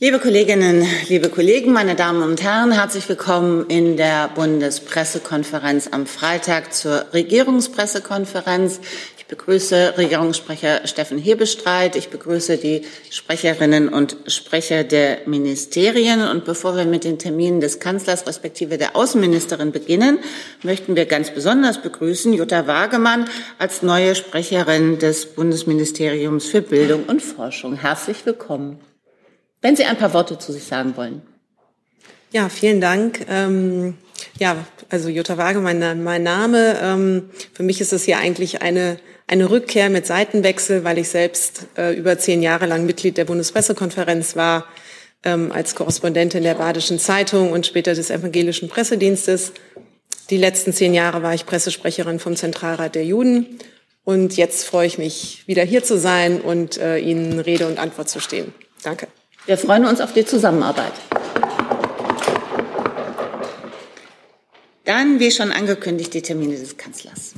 Liebe Kolleginnen, liebe Kollegen, meine Damen und Herren, herzlich willkommen in der Bundespressekonferenz am Freitag zur Regierungspressekonferenz. Ich begrüße Regierungssprecher Steffen Hebestreit. Ich begrüße die Sprecherinnen und Sprecher der Ministerien. Und bevor wir mit den Terminen des Kanzlers respektive der Außenministerin beginnen, möchten wir ganz besonders begrüßen Jutta Wagemann als neue Sprecherin des Bundesministeriums für Bildung und Forschung. Herzlich willkommen. Wenn Sie ein paar Worte zu sich sagen wollen. Ja, vielen Dank. Ähm, ja, also Jutta Waage, mein, mein Name. Ähm, für mich ist es hier eigentlich eine, eine Rückkehr mit Seitenwechsel, weil ich selbst äh, über zehn Jahre lang Mitglied der Bundespressekonferenz war, ähm, als Korrespondentin der Badischen Zeitung und später des Evangelischen Pressedienstes. Die letzten zehn Jahre war ich Pressesprecherin vom Zentralrat der Juden. Und jetzt freue ich mich, wieder hier zu sein und äh, Ihnen Rede und Antwort zu stehen. Danke. Wir freuen uns auf die Zusammenarbeit. Dann, wie schon angekündigt, die Termine des Kanzlers.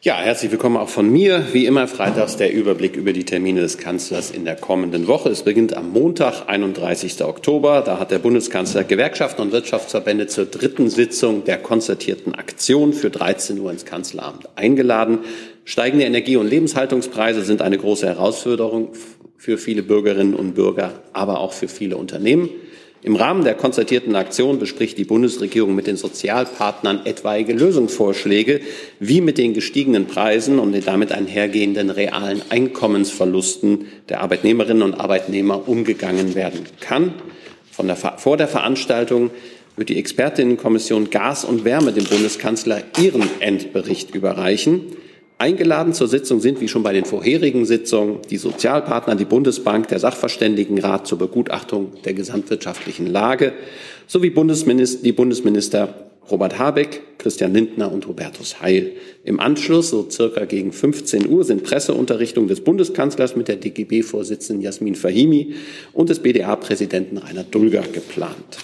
Ja, herzlich willkommen auch von mir. Wie immer freitags der Überblick über die Termine des Kanzlers in der kommenden Woche. Es beginnt am Montag, 31. Oktober. Da hat der Bundeskanzler Gewerkschaften und Wirtschaftsverbände zur dritten Sitzung der konzertierten Aktion für 13 Uhr ins Kanzleramt eingeladen. Steigende Energie- und Lebenshaltungspreise sind eine große Herausforderung für viele Bürgerinnen und Bürger, aber auch für viele Unternehmen. Im Rahmen der konzertierten Aktion bespricht die Bundesregierung mit den Sozialpartnern etwaige Lösungsvorschläge, wie mit den gestiegenen Preisen und den damit einhergehenden realen Einkommensverlusten der Arbeitnehmerinnen und Arbeitnehmer umgegangen werden kann. Der, vor der Veranstaltung wird die Expertinnenkommission Gas und Wärme dem Bundeskanzler ihren Endbericht überreichen. Eingeladen zur Sitzung sind, wie schon bei den vorherigen Sitzungen, die Sozialpartner, die Bundesbank, der Sachverständigenrat zur Begutachtung der gesamtwirtschaftlichen Lage sowie Bundesminister, die Bundesminister Robert Habeck, Christian Lindner und Hubertus Heil. Im Anschluss, so circa gegen 15 Uhr, sind Presseunterrichtungen des Bundeskanzlers mit der DGB-Vorsitzenden Jasmin Fahimi und des BDA-Präsidenten Rainer Dulger geplant.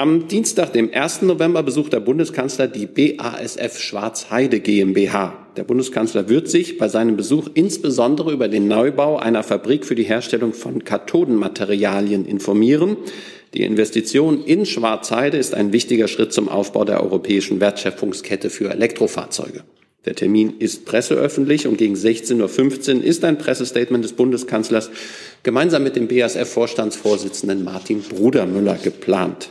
Am Dienstag, dem 1. November, besucht der Bundeskanzler die BASF Schwarzheide GmbH. Der Bundeskanzler wird sich bei seinem Besuch insbesondere über den Neubau einer Fabrik für die Herstellung von Kathodenmaterialien informieren. Die Investition in Schwarzheide ist ein wichtiger Schritt zum Aufbau der europäischen Wertschöpfungskette für Elektrofahrzeuge. Der Termin ist presseöffentlich und gegen 16.15 Uhr ist ein Pressestatement des Bundeskanzlers gemeinsam mit dem BASF-Vorstandsvorsitzenden Martin Brudermüller geplant.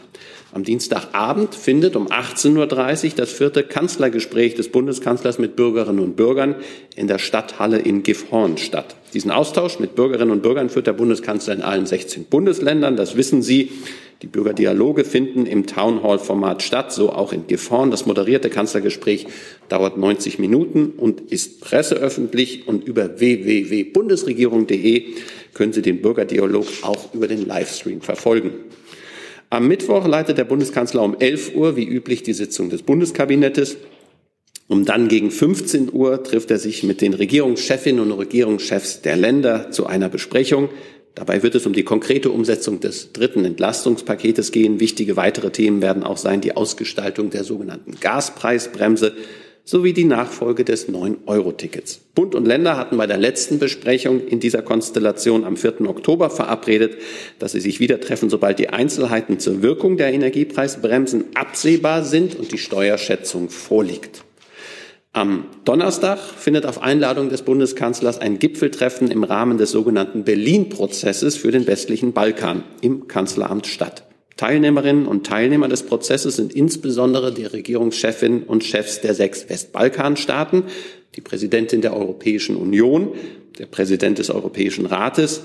Am Dienstagabend findet um 18.30 Uhr das vierte Kanzlergespräch des Bundeskanzlers mit Bürgerinnen und Bürgern in der Stadthalle in Gifhorn statt. Diesen Austausch mit Bürgerinnen und Bürgern führt der Bundeskanzler in allen 16 Bundesländern. Das wissen Sie. Die Bürgerdialoge finden im Townhall-Format statt, so auch in Gifhorn. Das moderierte Kanzlergespräch dauert 90 Minuten und ist presseöffentlich und über www.bundesregierung.de können Sie den Bürgerdialog auch über den Livestream verfolgen. Am Mittwoch leitet der Bundeskanzler um 11 Uhr wie üblich die Sitzung des Bundeskabinettes. Um dann gegen 15 Uhr trifft er sich mit den Regierungschefinnen und Regierungschefs der Länder zu einer Besprechung. Dabei wird es um die konkrete Umsetzung des dritten Entlastungspaketes gehen. Wichtige weitere Themen werden auch sein die Ausgestaltung der sogenannten Gaspreisbremse sowie die Nachfolge des 9-Euro-Tickets. Bund und Länder hatten bei der letzten Besprechung in dieser Konstellation am 4. Oktober verabredet, dass sie sich wieder treffen, sobald die Einzelheiten zur Wirkung der Energiepreisbremsen absehbar sind und die Steuerschätzung vorliegt. Am Donnerstag findet auf Einladung des Bundeskanzlers ein Gipfeltreffen im Rahmen des sogenannten Berlin-Prozesses für den westlichen Balkan im Kanzleramt statt. Teilnehmerinnen und Teilnehmer des Prozesses sind insbesondere die Regierungschefinnen und Chefs der sechs Westbalkanstaaten, die Präsidentin der Europäischen Union, der Präsident des Europäischen Rates,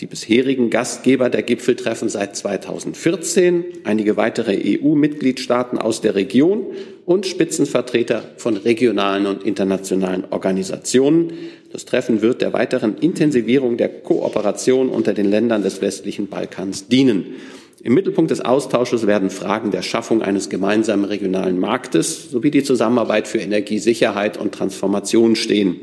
die bisherigen Gastgeber der Gipfeltreffen seit 2014, einige weitere EU-Mitgliedstaaten aus der Region und Spitzenvertreter von regionalen und internationalen Organisationen. Das Treffen wird der weiteren Intensivierung der Kooperation unter den Ländern des westlichen Balkans dienen. Im Mittelpunkt des Austausches werden Fragen der Schaffung eines gemeinsamen regionalen Marktes sowie die Zusammenarbeit für Energiesicherheit und Transformation stehen.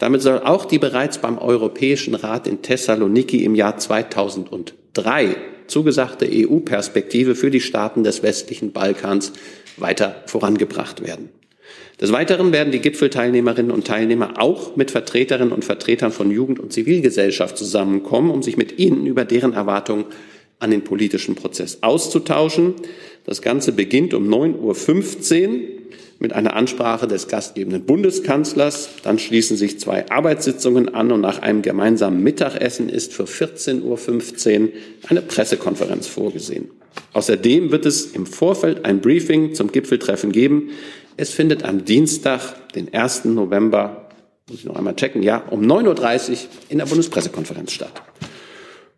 Damit soll auch die bereits beim Europäischen Rat in Thessaloniki im Jahr 2003 zugesagte EU-Perspektive für die Staaten des westlichen Balkans weiter vorangebracht werden. Des Weiteren werden die Gipfelteilnehmerinnen und Teilnehmer auch mit Vertreterinnen und Vertretern von Jugend und Zivilgesellschaft zusammenkommen, um sich mit ihnen über deren Erwartungen an den politischen Prozess auszutauschen. Das Ganze beginnt um 9.15 Uhr mit einer Ansprache des gastgebenden Bundeskanzlers. Dann schließen sich zwei Arbeitssitzungen an und nach einem gemeinsamen Mittagessen ist für 14.15 Uhr eine Pressekonferenz vorgesehen. Außerdem wird es im Vorfeld ein Briefing zum Gipfeltreffen geben. Es findet am Dienstag, den 1. November, muss ich noch einmal checken, ja, um 9.30 Uhr in der Bundespressekonferenz statt.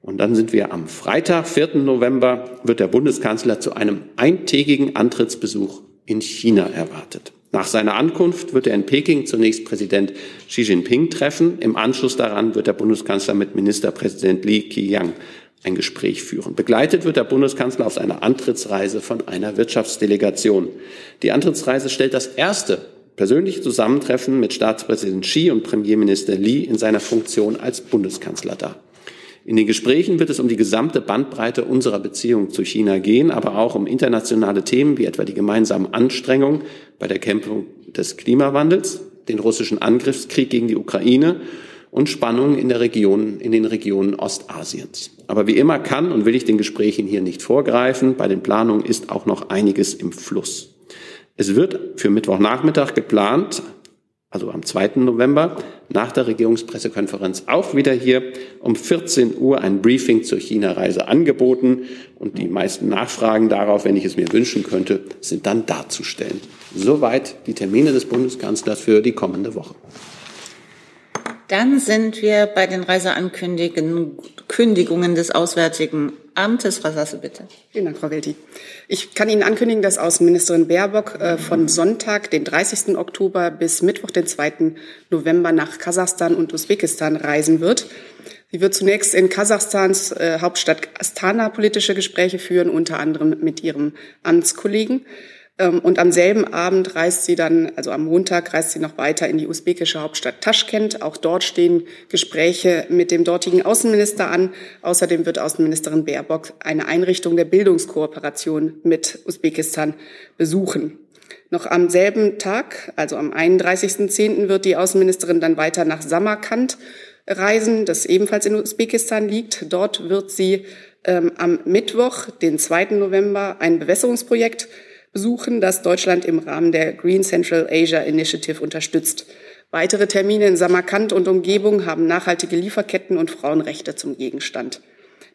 Und dann sind wir am Freitag, 4. November, wird der Bundeskanzler zu einem eintägigen Antrittsbesuch in China erwartet. Nach seiner Ankunft wird er in Peking zunächst Präsident Xi Jinping treffen. Im Anschluss daran wird der Bundeskanzler mit Ministerpräsident Li Qiang ein Gespräch führen. Begleitet wird der Bundeskanzler auf seiner Antrittsreise von einer Wirtschaftsdelegation. Die Antrittsreise stellt das erste persönliche Zusammentreffen mit Staatspräsident Xi und Premierminister Li in seiner Funktion als Bundeskanzler dar. In den Gesprächen wird es um die gesamte Bandbreite unserer Beziehung zu China gehen, aber auch um internationale Themen wie etwa die gemeinsamen Anstrengungen bei der Kämpfung des Klimawandels, den russischen Angriffskrieg gegen die Ukraine und Spannungen in der Region, in den Regionen Ostasiens. Aber wie immer kann und will ich den Gesprächen hier nicht vorgreifen. Bei den Planungen ist auch noch einiges im Fluss. Es wird für Mittwochnachmittag geplant, also am 2. November, nach der Regierungspressekonferenz auch wieder hier um 14 Uhr ein Briefing zur China-Reise angeboten. Und die meisten Nachfragen darauf, wenn ich es mir wünschen könnte, sind dann darzustellen. Soweit die Termine des Bundeskanzlers für die kommende Woche. Dann sind wir bei den Reiseankündigungen des Auswärtigen Amtes. Frau Sasse, bitte. Vielen Dank, Frau Welti. Ich kann Ihnen ankündigen, dass Außenministerin Baerbock äh, von Sonntag, den 30. Oktober bis Mittwoch, den 2. November nach Kasachstan und Usbekistan reisen wird. Sie wird zunächst in Kasachstans äh, Hauptstadt Astana politische Gespräche führen, unter anderem mit ihrem Amtskollegen. Ähm, und am selben Abend reist sie dann, also am Montag, reist sie noch weiter in die usbekische Hauptstadt Taschkent. Auch dort stehen Gespräche mit dem dortigen Außenminister an. Außerdem wird Außenministerin Baerbock eine Einrichtung der Bildungskooperation mit Usbekistan besuchen. Noch am selben Tag, also am 31.10., wird die Außenministerin dann weiter nach Samarkand reisen, das ebenfalls in Usbekistan liegt. Dort wird sie ähm, am Mittwoch, den 2. November, ein Bewässerungsprojekt besuchen, das Deutschland im Rahmen der Green Central Asia Initiative unterstützt. Weitere Termine in Samarkand und Umgebung haben nachhaltige Lieferketten und Frauenrechte zum Gegenstand.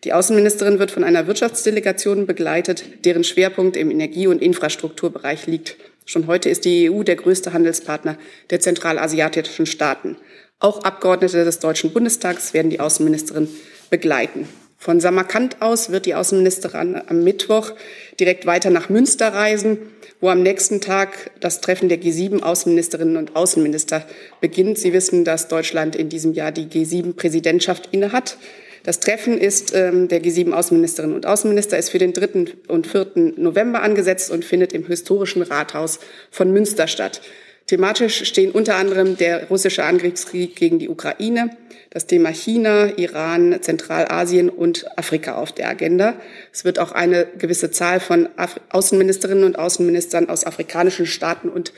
Die Außenministerin wird von einer Wirtschaftsdelegation begleitet, deren Schwerpunkt im Energie- und Infrastrukturbereich liegt. Schon heute ist die EU der größte Handelspartner der zentralasiatischen Staaten. Auch Abgeordnete des Deutschen Bundestags werden die Außenministerin begleiten. Von Samarkand aus wird die Außenministerin am Mittwoch direkt weiter nach Münster reisen, wo am nächsten Tag das Treffen der G7-Außenministerinnen und Außenminister beginnt. Sie wissen, dass Deutschland in diesem Jahr die G7-Präsidentschaft innehat. Das Treffen ist ähm, der G7-Außenministerinnen und Außenminister ist für den 3. und 4. November angesetzt und findet im historischen Rathaus von Münster statt. Thematisch stehen unter anderem der russische Angriffskrieg gegen die Ukraine, das Thema China, Iran, Zentralasien und Afrika auf der Agenda. Es wird auch eine gewisse Zahl von Af Außenministerinnen und Außenministern aus afrikanischen Staaten und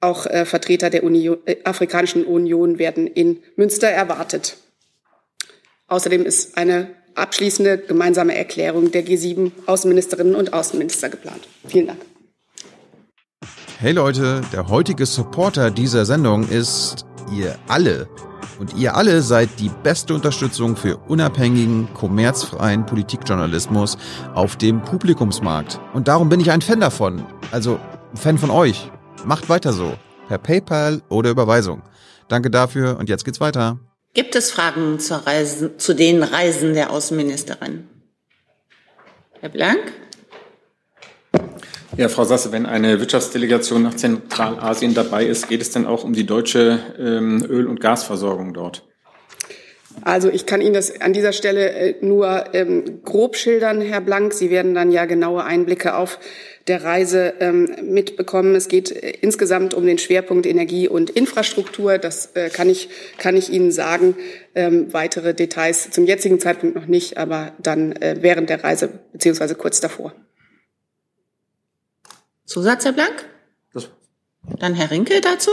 auch äh, Vertreter der Union, äh, Afrikanischen Union werden in Münster erwartet. Außerdem ist eine abschließende gemeinsame Erklärung der G7 Außenministerinnen und Außenminister geplant. Vielen Dank. Hey Leute, der heutige Supporter dieser Sendung ist ihr alle. Und ihr alle seid die beste Unterstützung für unabhängigen, kommerzfreien Politikjournalismus auf dem Publikumsmarkt. Und darum bin ich ein Fan davon. Also ein Fan von euch. Macht weiter so. Per PayPal oder Überweisung. Danke dafür und jetzt geht's weiter. Gibt es Fragen Reise, zu den Reisen der Außenministerin? Herr Blank? Ja, Frau Sasse, wenn eine Wirtschaftsdelegation nach Zentralasien dabei ist, geht es dann auch um die deutsche ähm, Öl- und Gasversorgung dort? Also ich kann Ihnen das an dieser Stelle äh, nur ähm, grob schildern, Herr Blank. Sie werden dann ja genaue Einblicke auf der Reise ähm, mitbekommen. Es geht äh, insgesamt um den Schwerpunkt Energie und Infrastruktur. Das äh, kann, ich, kann ich Ihnen sagen. Weitere Details zum jetzigen Zeitpunkt noch nicht, aber dann äh, während der Reise beziehungsweise kurz davor. Zusatz, Herr Blank? Das, Dann Herr Rinke dazu.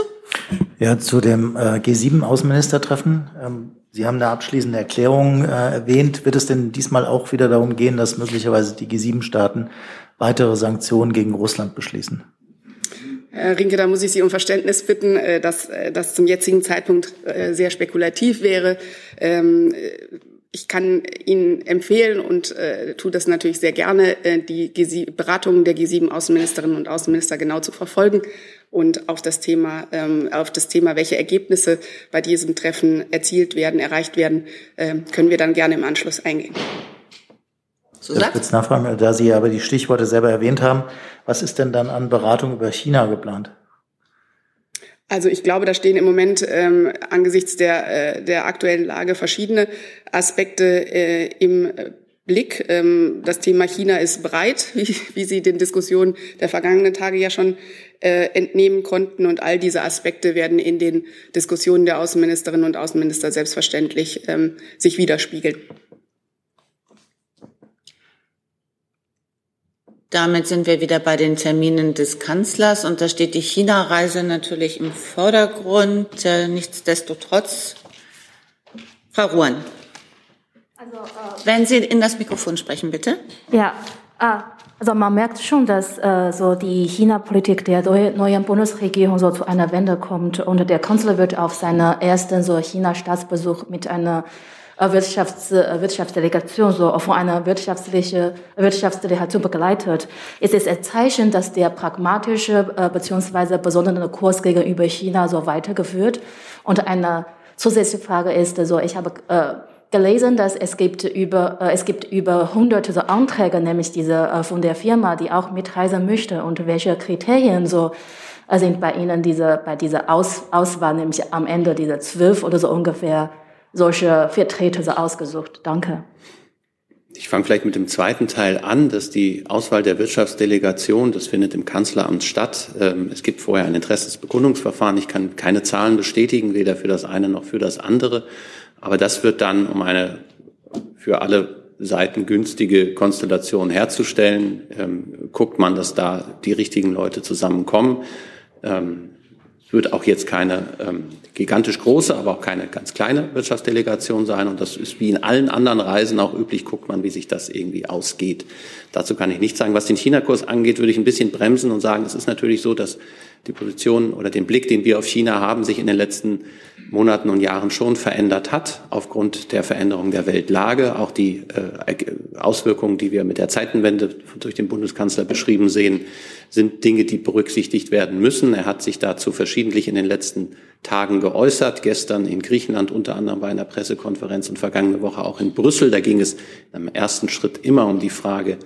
Ja, zu dem äh, G7-Außenministertreffen. Ähm, Sie haben eine abschließende Erklärung äh, erwähnt. Wird es denn diesmal auch wieder darum gehen, dass möglicherweise die G7-Staaten weitere Sanktionen gegen Russland beschließen? Herr Rinke, da muss ich Sie um Verständnis bitten, äh, dass äh, das zum jetzigen Zeitpunkt äh, sehr spekulativ wäre. Ich kann Ihnen empfehlen und äh, tue das natürlich sehr gerne, äh, die G7, Beratungen der G7-Außenministerinnen und Außenminister genau zu verfolgen und auf das Thema, ähm, auf das Thema, welche Ergebnisse bei diesem Treffen erzielt werden, erreicht werden, äh, können wir dann gerne im Anschluss eingehen. So ich kurz nachfragen, da Sie aber die Stichworte selber erwähnt haben, was ist denn dann an Beratung über China geplant? Also ich glaube, da stehen im Moment ähm, angesichts der, äh, der aktuellen Lage verschiedene Aspekte äh, im Blick. Ähm, das Thema China ist breit, wie, wie Sie den Diskussionen der vergangenen Tage ja schon äh, entnehmen konnten. Und all diese Aspekte werden in den Diskussionen der Außenministerinnen und Außenminister selbstverständlich ähm, sich widerspiegeln. Damit sind wir wieder bei den Terminen des Kanzlers und da steht die China-Reise natürlich im Vordergrund. Äh, nichtsdestotrotz, Frau Ruhren, also, äh, wenn Sie in das Mikrofon sprechen, bitte. Ja, ah, also man merkt schon, dass äh, so die China-Politik der neuen Bundesregierung so zu einer Wende kommt und der Kanzler wird auf seiner ersten so China-Staatsbesuch mit einer Wirtschafts-, äh, Wirtschaftsdelegation, so von einer wirtschaftliche, Wirtschaftsdelegation begleitet. Es ist ein Zeichen, dass der pragmatische äh, bzw. besondere Kurs gegenüber China so weitergeführt. Und eine zusätzliche Frage ist, so ich habe äh, gelesen, dass es gibt über äh, es gibt über hunderte so Anträge, nämlich diese äh, von der Firma, die auch mitreisen möchte und welche Kriterien so äh, sind bei Ihnen diese bei dieser Aus, Auswahl, nämlich am Ende diese zwölf oder so ungefähr solche Vertreter ausgesucht? Danke. Ich fange vielleicht mit dem zweiten Teil an, dass die Auswahl der Wirtschaftsdelegation, das findet im Kanzleramt statt. Ähm, es gibt vorher ein Interessensbekundungsverfahren. Ich kann keine Zahlen bestätigen, weder für das eine noch für das andere. Aber das wird dann, um eine für alle Seiten günstige Konstellation herzustellen, ähm, guckt man, dass da die richtigen Leute zusammenkommen. Ähm, es wird auch jetzt keine ähm, gigantisch große, aber auch keine ganz kleine Wirtschaftsdelegation sein. Und das ist wie in allen anderen Reisen auch üblich, guckt man, wie sich das irgendwie ausgeht. Dazu kann ich nichts sagen. Was den China-Kurs angeht, würde ich ein bisschen bremsen und sagen, es ist natürlich so, dass die Position oder den Blick, den wir auf China haben, sich in den letzten Monaten und Jahren schon verändert hat, aufgrund der Veränderung der Weltlage. Auch die äh, Auswirkungen, die wir mit der Zeitenwende durch den Bundeskanzler beschrieben sehen, sind Dinge, die berücksichtigt werden müssen. Er hat sich dazu verschiedentlich in den letzten Tagen geäußert. Gestern in Griechenland unter anderem bei einer Pressekonferenz und vergangene Woche auch in Brüssel. Da ging es im ersten Schritt immer um die Frage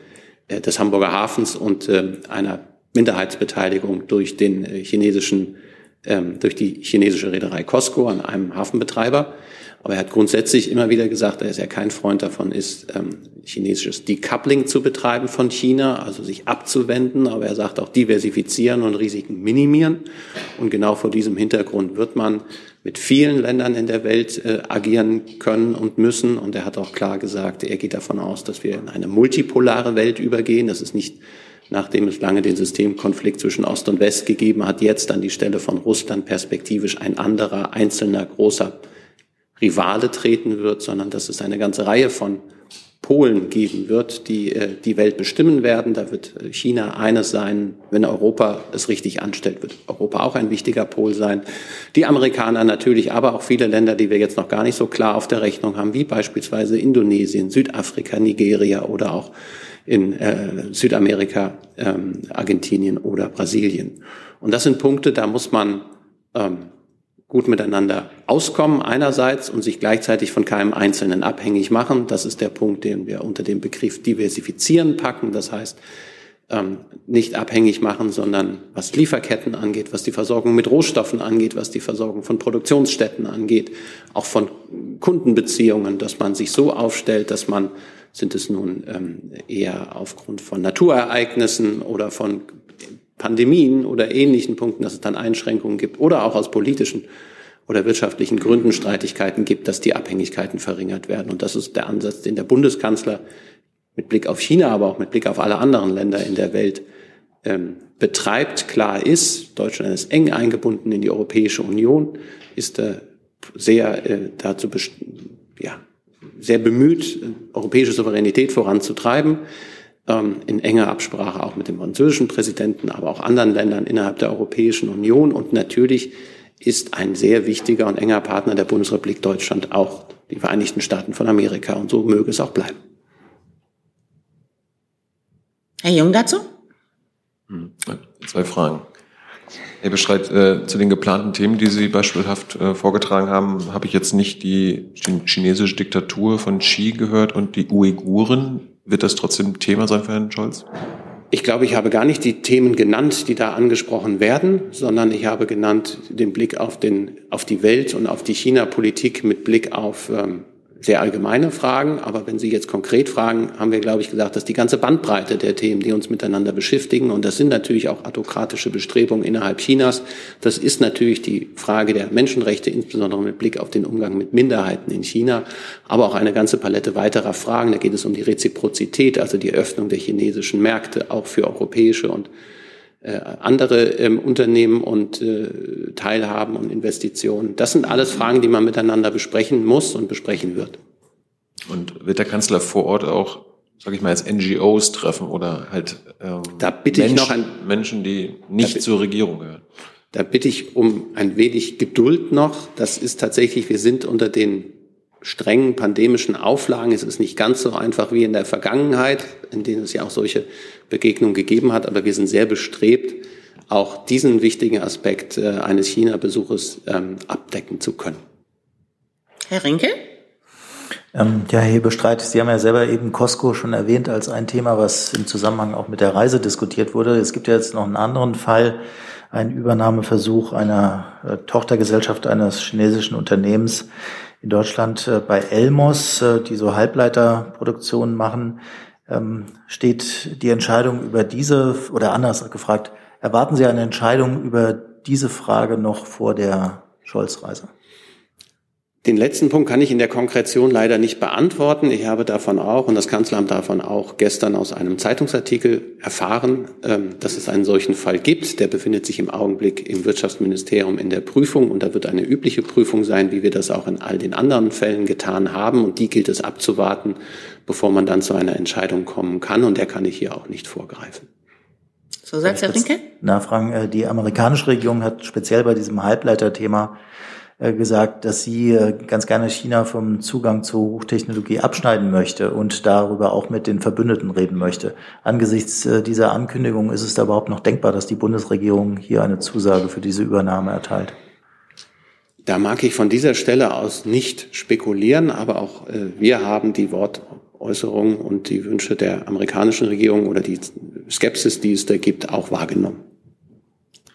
äh, des Hamburger Hafens und äh, einer Minderheitsbeteiligung durch den äh, chinesischen, ähm, durch die chinesische Reederei Costco an einem Hafenbetreiber. Aber er hat grundsätzlich immer wieder gesagt, dass er kein Freund davon ist, ähm, chinesisches Decoupling zu betreiben von China, also sich abzuwenden. Aber er sagt auch diversifizieren und Risiken minimieren. Und genau vor diesem Hintergrund wird man mit vielen Ländern in der Welt äh, agieren können und müssen. Und er hat auch klar gesagt, er geht davon aus, dass wir in eine multipolare Welt übergehen. Das ist nicht nachdem es lange den Systemkonflikt zwischen Ost und West gegeben hat, jetzt an die Stelle von Russland perspektivisch ein anderer, einzelner, großer Rivale treten wird, sondern dass es eine ganze Reihe von Polen geben wird, die äh, die Welt bestimmen werden. Da wird äh, China eines sein, wenn Europa es richtig anstellt, wird Europa auch ein wichtiger Pol sein. Die Amerikaner natürlich, aber auch viele Länder, die wir jetzt noch gar nicht so klar auf der Rechnung haben, wie beispielsweise Indonesien, Südafrika, Nigeria oder auch in äh, Südamerika, ähm, Argentinien oder Brasilien. Und das sind Punkte, da muss man ähm, gut miteinander auskommen einerseits und sich gleichzeitig von keinem Einzelnen abhängig machen. Das ist der Punkt, den wir unter dem Begriff diversifizieren packen. Das heißt, ähm, nicht abhängig machen, sondern was Lieferketten angeht, was die Versorgung mit Rohstoffen angeht, was die Versorgung von Produktionsstätten angeht, auch von Kundenbeziehungen, dass man sich so aufstellt, dass man sind es nun ähm, eher aufgrund von Naturereignissen oder von Pandemien oder ähnlichen Punkten, dass es dann Einschränkungen gibt oder auch aus politischen oder wirtschaftlichen Gründen Streitigkeiten gibt, dass die Abhängigkeiten verringert werden. Und das ist der Ansatz, den der Bundeskanzler mit Blick auf China, aber auch mit Blick auf alle anderen Länder in der Welt ähm, betreibt, klar ist, Deutschland ist eng eingebunden in die Europäische Union, ist äh, sehr äh, dazu ja, sehr bemüht, europäische Souveränität voranzutreiben, ähm, in enger Absprache auch mit dem französischen Präsidenten, aber auch anderen Ländern innerhalb der Europäischen Union. Und natürlich ist ein sehr wichtiger und enger Partner der Bundesrepublik Deutschland auch die Vereinigten Staaten von Amerika. Und so möge es auch bleiben. Herr Jung dazu? Hm, zwei Fragen. Herr Bestreit, äh, zu den geplanten Themen, die Sie beispielhaft äh, vorgetragen haben, habe ich jetzt nicht die chinesische Diktatur von Xi gehört und die Uiguren. Wird das trotzdem Thema sein für Herrn Scholz? Ich glaube, ich habe gar nicht die Themen genannt, die da angesprochen werden, sondern ich habe genannt den Blick auf, den, auf die Welt und auf die China-Politik mit Blick auf ähm, sehr allgemeine Fragen, aber wenn Sie jetzt konkret fragen, haben wir, glaube ich, gesagt, dass die ganze Bandbreite der Themen, die uns miteinander beschäftigen, und das sind natürlich auch autokratische Bestrebungen innerhalb Chinas, das ist natürlich die Frage der Menschenrechte, insbesondere mit Blick auf den Umgang mit Minderheiten in China, aber auch eine ganze Palette weiterer Fragen. Da geht es um die Reziprozität, also die Öffnung der chinesischen Märkte, auch für europäische und äh, andere ähm, Unternehmen und äh, Teilhaben und Investitionen. Das sind alles Fragen, die man miteinander besprechen muss und besprechen wird. Und wird der Kanzler vor Ort auch, sage ich mal, als NGOs treffen oder halt ähm, da bitte Menschen, ich noch ein, Menschen, die nicht zur Regierung gehören? Da bitte ich um ein wenig Geduld noch. Das ist tatsächlich, wir sind unter den strengen pandemischen Auflagen. Es ist nicht ganz so einfach wie in der Vergangenheit, in denen es ja auch solche Begegnungen gegeben hat, aber wir sind sehr bestrebt, auch diesen wichtigen Aspekt äh, eines China-Besuches ähm, abdecken zu können. Herr Rinke? Ähm, ja, Herr Hebestreit, Sie haben ja selber eben Costco schon erwähnt als ein Thema, was im Zusammenhang auch mit der Reise diskutiert wurde. Es gibt ja jetzt noch einen anderen Fall, einen Übernahmeversuch einer äh, Tochtergesellschaft eines chinesischen Unternehmens in Deutschland äh, bei Elmos, äh, die so Halbleiterproduktionen machen, ähm, steht die Entscheidung über diese, oder anders gefragt, erwarten Sie eine Entscheidung über diese Frage noch vor der Scholz-Reise? Den letzten Punkt kann ich in der Konkretion leider nicht beantworten. Ich habe davon auch, und das Kanzleramt davon auch gestern aus einem Zeitungsartikel erfahren, ähm, dass es einen solchen Fall gibt. Der befindet sich im Augenblick im Wirtschaftsministerium in der Prüfung und da wird eine übliche Prüfung sein, wie wir das auch in all den anderen Fällen getan haben. Und die gilt es abzuwarten, bevor man dann zu einer Entscheidung kommen kann. Und der kann ich hier auch nicht vorgreifen. So sagt Herr Rinke? Nachfragen. Äh, die amerikanische Regierung hat speziell bei diesem Halbleiterthema gesagt, dass sie äh, ganz gerne China vom Zugang zu Hochtechnologie abschneiden möchte und darüber auch mit den Verbündeten reden möchte. Angesichts äh, dieser Ankündigung ist es da überhaupt noch denkbar, dass die Bundesregierung hier eine Zusage für diese Übernahme erteilt? Da mag ich von dieser Stelle aus nicht spekulieren, aber auch wir haben die Wortäußerungen und die Wünsche der amerikanischen Regierung oder die Skepsis, die es da gibt, auch wahrgenommen.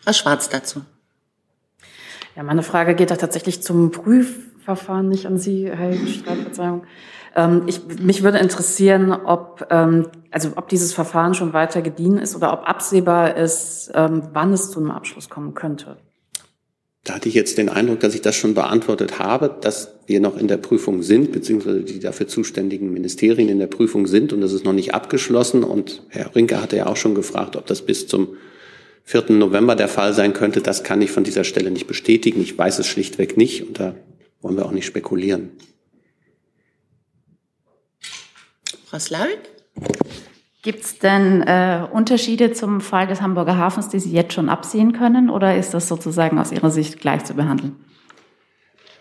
Frau Schwarz dazu. Ja, meine Frage geht da tatsächlich zum Prüfverfahren, nicht an Sie, Herr Streit, Verzeihung. Ähm, ich, mich würde interessieren, ob, ähm, also ob dieses Verfahren schon weiter gediehen ist oder ob absehbar ist, ähm, wann es zu einem Abschluss kommen könnte. Da hatte ich jetzt den Eindruck, dass ich das schon beantwortet habe, dass wir noch in der Prüfung sind, beziehungsweise die dafür zuständigen Ministerien in der Prüfung sind und das ist noch nicht abgeschlossen. Und Herr Rinke hatte ja auch schon gefragt, ob das bis zum 4. November der Fall sein könnte, das kann ich von dieser Stelle nicht bestätigen. Ich weiß es schlichtweg nicht und da wollen wir auch nicht spekulieren. Frau Slavik? Gibt es denn äh, Unterschiede zum Fall des Hamburger Hafens, die Sie jetzt schon absehen können, oder ist das sozusagen aus Ihrer Sicht gleich zu behandeln?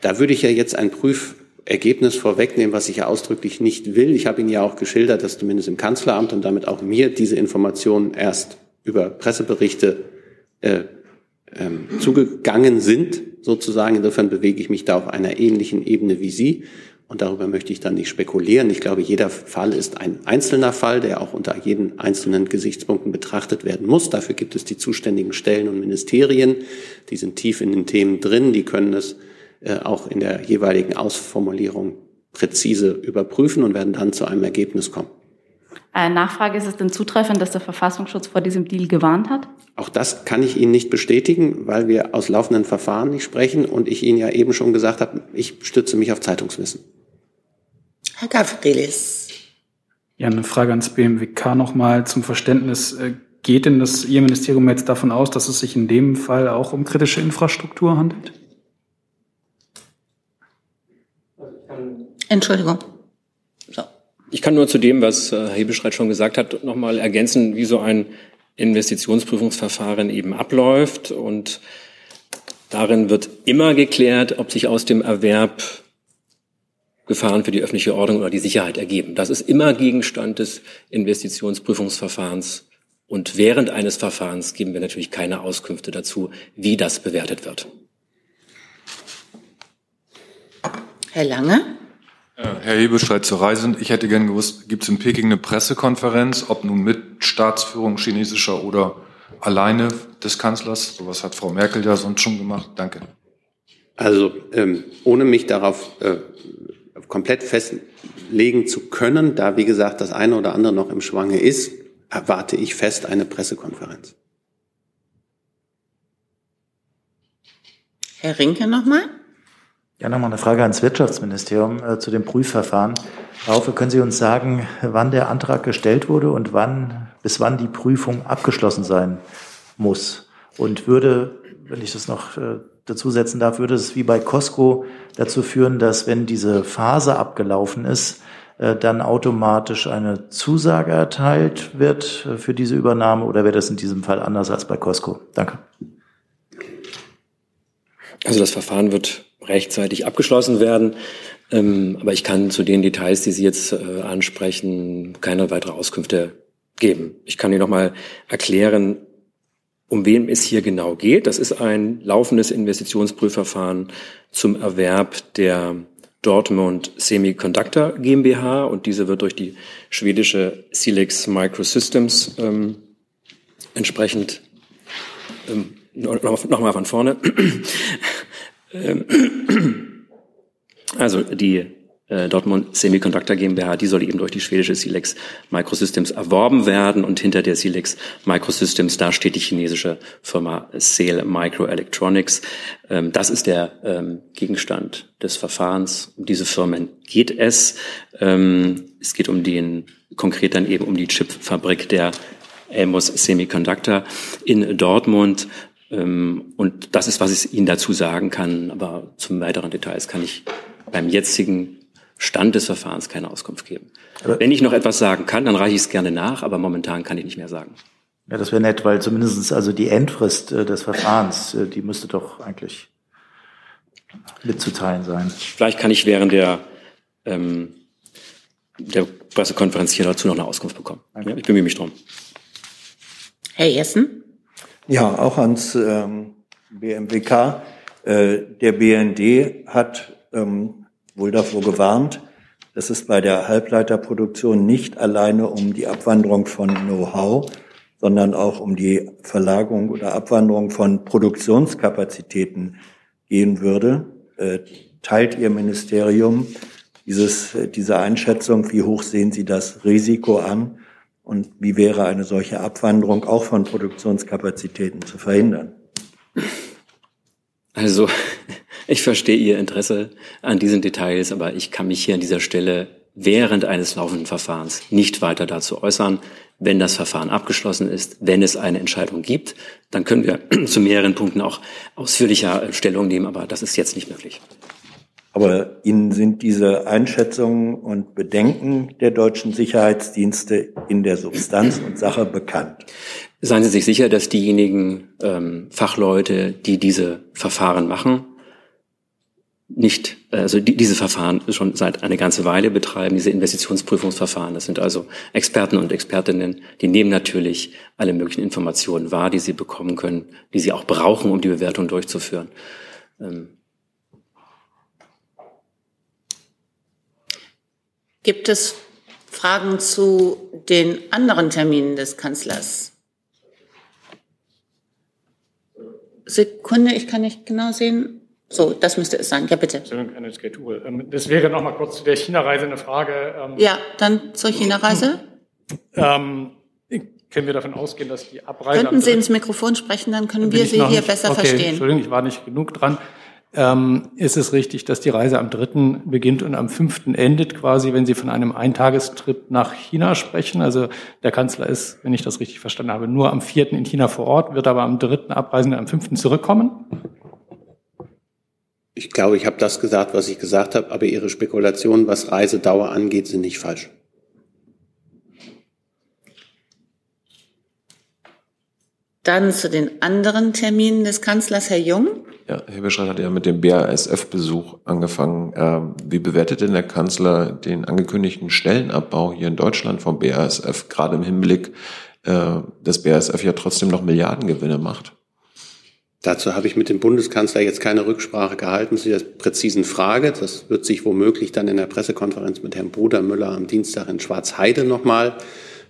Da würde ich ja jetzt ein Prüfergebnis vorwegnehmen, was ich ja ausdrücklich nicht will. Ich habe Ihnen ja auch geschildert, dass zumindest im Kanzleramt und damit auch mir diese Informationen erst über Presseberichte äh, ähm, zugegangen sind, sozusagen. Insofern bewege ich mich da auf einer ähnlichen Ebene wie Sie. Und darüber möchte ich dann nicht spekulieren. Ich glaube, jeder Fall ist ein einzelner Fall, der auch unter jeden einzelnen Gesichtspunkten betrachtet werden muss. Dafür gibt es die zuständigen Stellen und Ministerien. Die sind tief in den Themen drin. Die können es äh, auch in der jeweiligen Ausformulierung präzise überprüfen und werden dann zu einem Ergebnis kommen. Äh, Nachfrage, ist es denn zutreffend, dass der Verfassungsschutz vor diesem Deal gewarnt hat? Auch das kann ich Ihnen nicht bestätigen, weil wir aus laufenden Verfahren nicht sprechen und ich Ihnen ja eben schon gesagt habe, ich stütze mich auf Zeitungswissen. Herr Gavrilis. Ja, eine Frage ans BMWK nochmal zum Verständnis. Äh, geht denn das Ihr Ministerium jetzt davon aus, dass es sich in dem Fall auch um kritische Infrastruktur handelt? Entschuldigung. Ich kann nur zu dem, was Herr Hebestreit schon gesagt hat, nochmal ergänzen, wie so ein Investitionsprüfungsverfahren eben abläuft. Und darin wird immer geklärt, ob sich aus dem Erwerb Gefahren für die öffentliche Ordnung oder die Sicherheit ergeben. Das ist immer Gegenstand des Investitionsprüfungsverfahrens. Und während eines Verfahrens geben wir natürlich keine Auskünfte dazu, wie das bewertet wird. Herr Lange? Herr Hebestreit zur Reise. Ich hätte gern gewusst, gibt es in Peking eine Pressekonferenz, ob nun mit Staatsführung chinesischer oder alleine des Kanzlers? Sowas hat Frau Merkel ja sonst schon gemacht. Danke. Also ähm, ohne mich darauf äh, komplett festlegen zu können, da wie gesagt das eine oder andere noch im Schwange ist, erwarte ich fest eine Pressekonferenz. Herr Rinke nochmal? Ja, nochmal eine Frage ans Wirtschaftsministerium äh, zu dem Prüfverfahren. Darauf können Sie uns sagen, wann der Antrag gestellt wurde und wann, bis wann die Prüfung abgeschlossen sein muss? Und würde, wenn ich das noch äh, dazu setzen darf, würde es wie bei Costco dazu führen, dass wenn diese Phase abgelaufen ist, äh, dann automatisch eine Zusage erteilt wird äh, für diese Übernahme oder wäre das in diesem Fall anders als bei Costco? Danke. Also das Verfahren wird rechtzeitig abgeschlossen werden. Ähm, aber ich kann zu den Details, die Sie jetzt äh, ansprechen, keine weitere Auskünfte geben. Ich kann Ihnen noch mal erklären, um wen es hier genau geht. Das ist ein laufendes Investitionsprüfverfahren zum Erwerb der Dortmund Semiconductor GmbH und diese wird durch die schwedische Silex Microsystems ähm, entsprechend ähm, nochmal von vorne also die äh, Dortmund Semiconductor GmbH, die soll eben durch die schwedische Silex Microsystems erworben werden und hinter der Silex Microsystems, da steht die chinesische Firma Sale Microelectronics. Ähm, das ist der ähm, Gegenstand des Verfahrens. Um diese Firmen geht es. Es geht um den, konkret dann eben um die Chipfabrik der Elmos Semiconductor in Dortmund. Ähm, und das ist, was ich Ihnen dazu sagen kann. Aber zum weiteren Details kann ich beim jetzigen Stand des Verfahrens keine Auskunft geben. Aber Wenn ich noch etwas sagen kann, dann reiche ich es gerne nach, aber momentan kann ich nicht mehr sagen. Ja, das wäre nett, weil zumindest also die Endfrist äh, des Verfahrens, äh, die müsste doch eigentlich mitzuteilen sein. Vielleicht kann ich während der, ähm, der Pressekonferenz hier dazu noch eine Auskunft bekommen. Ja, ich bemühe mich drum. Herr Jessen? Ja, auch ans ähm, BMWK. Äh, der BND hat ähm, wohl davor gewarnt, dass es bei der Halbleiterproduktion nicht alleine um die Abwanderung von Know-how, sondern auch um die Verlagerung oder Abwanderung von Produktionskapazitäten gehen würde. Äh, teilt Ihr Ministerium dieses, diese Einschätzung? Wie hoch sehen Sie das Risiko an? Und wie wäre eine solche Abwanderung auch von Produktionskapazitäten zu verhindern? Also, ich verstehe Ihr Interesse an diesen Details, aber ich kann mich hier an dieser Stelle während eines laufenden Verfahrens nicht weiter dazu äußern. Wenn das Verfahren abgeschlossen ist, wenn es eine Entscheidung gibt, dann können wir zu mehreren Punkten auch ausführlicher Stellung nehmen, aber das ist jetzt nicht möglich. Aber Ihnen sind diese Einschätzungen und Bedenken der deutschen Sicherheitsdienste in der Substanz und Sache bekannt. Seien Sie sich sicher, dass diejenigen ähm, Fachleute, die diese Verfahren machen, nicht, also die, diese Verfahren schon seit eine ganze Weile betreiben, diese Investitionsprüfungsverfahren. Das sind also Experten und Expertinnen, die nehmen natürlich alle möglichen Informationen wahr, die sie bekommen können, die sie auch brauchen, um die Bewertung durchzuführen. Ähm, Gibt es Fragen zu den anderen Terminen des Kanzlers? Sekunde, ich kann nicht genau sehen. So, das müsste es sein. Ja, bitte. Ähm, das wäre noch mal kurz zu der China-Reise eine Frage. Ähm, ja, dann zur China-Reise. Ähm, können wir davon ausgehen, dass die Abreise... Könnten Sie ins Mikrofon sprechen, dann können wir Sie hier besser okay, verstehen. Entschuldigung, ich war nicht genug dran. Ähm, ist es richtig, dass die Reise am dritten beginnt und am fünften endet, quasi, wenn Sie von einem Eintagestrip nach China sprechen. Also der Kanzler ist, wenn ich das richtig verstanden habe, nur am vierten in China vor Ort, wird aber am dritten abreisen und am fünften zurückkommen. Ich glaube, ich habe das gesagt, was ich gesagt habe, aber Ihre Spekulationen, was Reisedauer angeht, sind nicht falsch. Dann zu den anderen Terminen des Kanzlers, Herr Jung. Ja, Herr Beschreit hat ja mit dem BASF-Besuch angefangen. Ähm, wie bewertet denn der Kanzler den angekündigten Stellenabbau hier in Deutschland vom BASF, gerade im Hinblick, äh, dass BASF ja trotzdem noch Milliardengewinne macht? Dazu habe ich mit dem Bundeskanzler jetzt keine Rücksprache gehalten zu der präzisen Frage. Das wird sich womöglich dann in der Pressekonferenz mit Herrn Brudermüller am Dienstag in Schwarzheide nochmal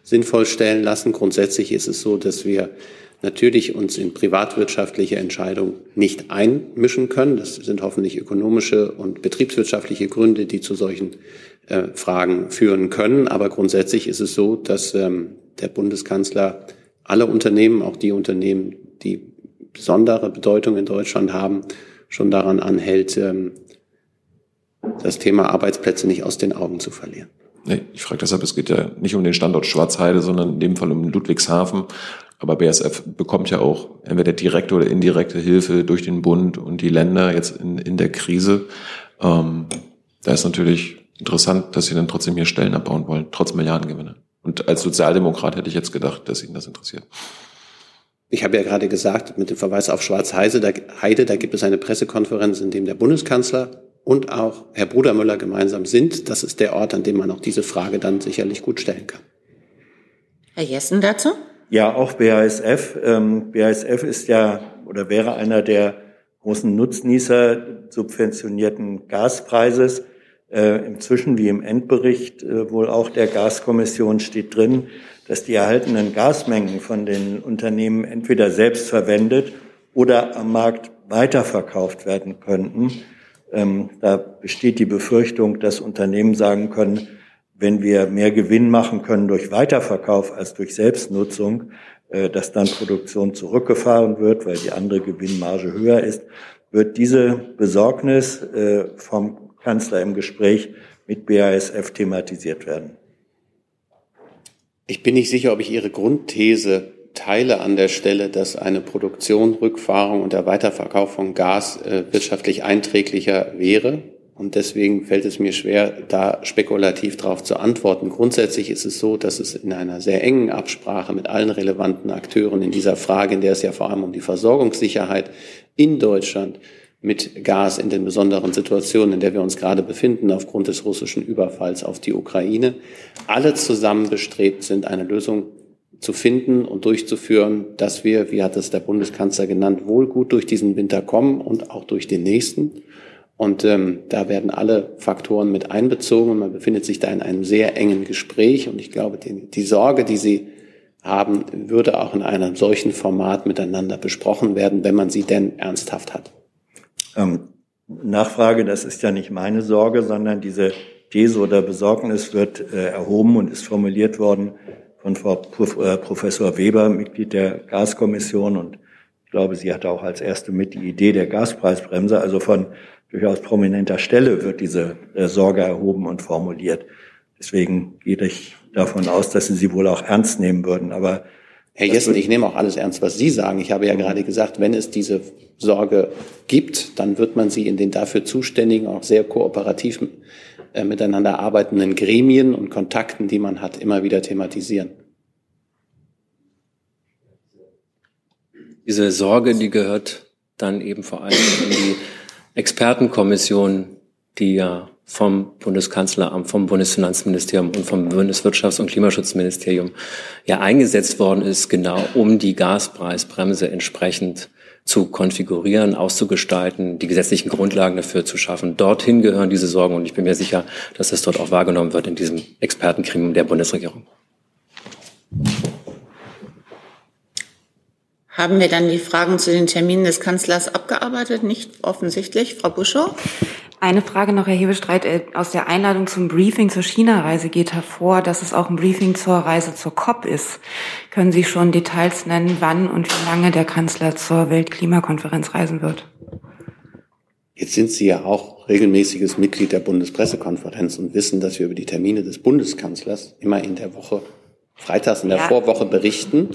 sinnvoll stellen lassen. Grundsätzlich ist es so, dass wir natürlich uns in privatwirtschaftliche Entscheidungen nicht einmischen können. Das sind hoffentlich ökonomische und betriebswirtschaftliche Gründe, die zu solchen äh, Fragen führen können. Aber grundsätzlich ist es so, dass ähm, der Bundeskanzler alle Unternehmen, auch die Unternehmen, die besondere Bedeutung in Deutschland haben, schon daran anhält, ähm, das Thema Arbeitsplätze nicht aus den Augen zu verlieren. Nee, ich frage deshalb, es geht ja nicht um den Standort Schwarzheide, sondern in dem Fall um Ludwigshafen. Aber BSF bekommt ja auch entweder direkte oder indirekte Hilfe durch den Bund und die Länder jetzt in, in der Krise. Ähm, da ist natürlich interessant, dass sie dann trotzdem hier Stellen abbauen wollen, trotz Milliardengewinne. Und als Sozialdemokrat hätte ich jetzt gedacht, dass Ihnen das interessiert. Ich habe ja gerade gesagt, mit dem Verweis auf Schwarzheide, da, da gibt es eine Pressekonferenz, in dem der Bundeskanzler und auch Herr Brudermüller gemeinsam sind. Das ist der Ort, an dem man auch diese Frage dann sicherlich gut stellen kann. Herr Jessen dazu? Ja, auch BASF. Ähm, BASF ist ja oder wäre einer der großen Nutznießer subventionierten Gaspreises. Äh, Inzwischen wie im Endbericht äh, wohl auch der Gaskommission steht drin, dass die erhaltenen Gasmengen von den Unternehmen entweder selbst verwendet oder am Markt weiterverkauft werden könnten. Ähm, da besteht die Befürchtung, dass Unternehmen sagen können, wenn wir mehr Gewinn machen können durch Weiterverkauf als durch Selbstnutzung, äh, dass dann Produktion zurückgefahren wird, weil die andere Gewinnmarge höher ist, wird diese Besorgnis äh, vom Kanzler im Gespräch mit BASF thematisiert werden. Ich bin nicht sicher, ob ich Ihre Grundthese teile an der Stelle, dass eine Produktion, Rückfahrung und der Weiterverkauf von Gas äh, wirtschaftlich einträglicher wäre. Und deswegen fällt es mir schwer, da spekulativ darauf zu antworten. Grundsätzlich ist es so, dass es in einer sehr engen Absprache mit allen relevanten Akteuren in dieser Frage, in der es ja vor allem um die Versorgungssicherheit in Deutschland mit Gas in den besonderen Situationen, in der wir uns gerade befinden, aufgrund des russischen Überfalls auf die Ukraine, alle zusammen bestrebt sind, eine Lösung zu finden und durchzuführen, dass wir, wie hat es der Bundeskanzler genannt, wohl gut durch diesen Winter kommen und auch durch den nächsten. Und ähm, da werden alle Faktoren mit einbezogen und man befindet sich da in einem sehr engen Gespräch. Und ich glaube, die, die Sorge, die Sie haben, würde auch in einem solchen Format miteinander besprochen werden, wenn man sie denn ernsthaft hat. Ähm, Nachfrage, das ist ja nicht meine Sorge, sondern diese These oder Besorgnis wird äh, erhoben und ist formuliert worden von Frau äh, Professor Weber, Mitglied der Gaskommission. Und ich glaube, sie hatte auch als erste mit die Idee der Gaspreisbremse, also von durchaus prominenter Stelle wird diese äh, Sorge erhoben und formuliert. Deswegen gehe ich davon aus, dass Sie sie wohl auch ernst nehmen würden. Aber Herr Jessen, ich nehme auch alles ernst, was Sie sagen. Ich habe ja gerade gesagt, wenn es diese Sorge gibt, dann wird man sie in den dafür zuständigen, auch sehr kooperativ äh, miteinander arbeitenden Gremien und Kontakten, die man hat, immer wieder thematisieren. Diese Sorge, die gehört dann eben vor allem in die Expertenkommission, die ja vom Bundeskanzleramt, vom Bundesfinanzministerium und vom Bundeswirtschafts- und Klimaschutzministerium ja eingesetzt worden ist, genau um die Gaspreisbremse entsprechend zu konfigurieren, auszugestalten, die gesetzlichen Grundlagen dafür zu schaffen. Dorthin gehören diese Sorgen und ich bin mir sicher, dass das dort auch wahrgenommen wird in diesem Expertengremium der Bundesregierung. Haben wir dann die Fragen zu den Terminen des Kanzlers abgearbeitet? Nicht offensichtlich. Frau Buschow? Eine Frage noch, Herr Hebestreit. Äh, aus der Einladung zum Briefing zur China-Reise geht hervor, dass es auch ein Briefing zur Reise zur COP ist. Können Sie schon Details nennen, wann und wie lange der Kanzler zur Weltklimakonferenz reisen wird? Jetzt sind Sie ja auch regelmäßiges Mitglied der Bundespressekonferenz und wissen, dass wir über die Termine des Bundeskanzlers immer in der Woche, freitags in der ja. Vorwoche berichten.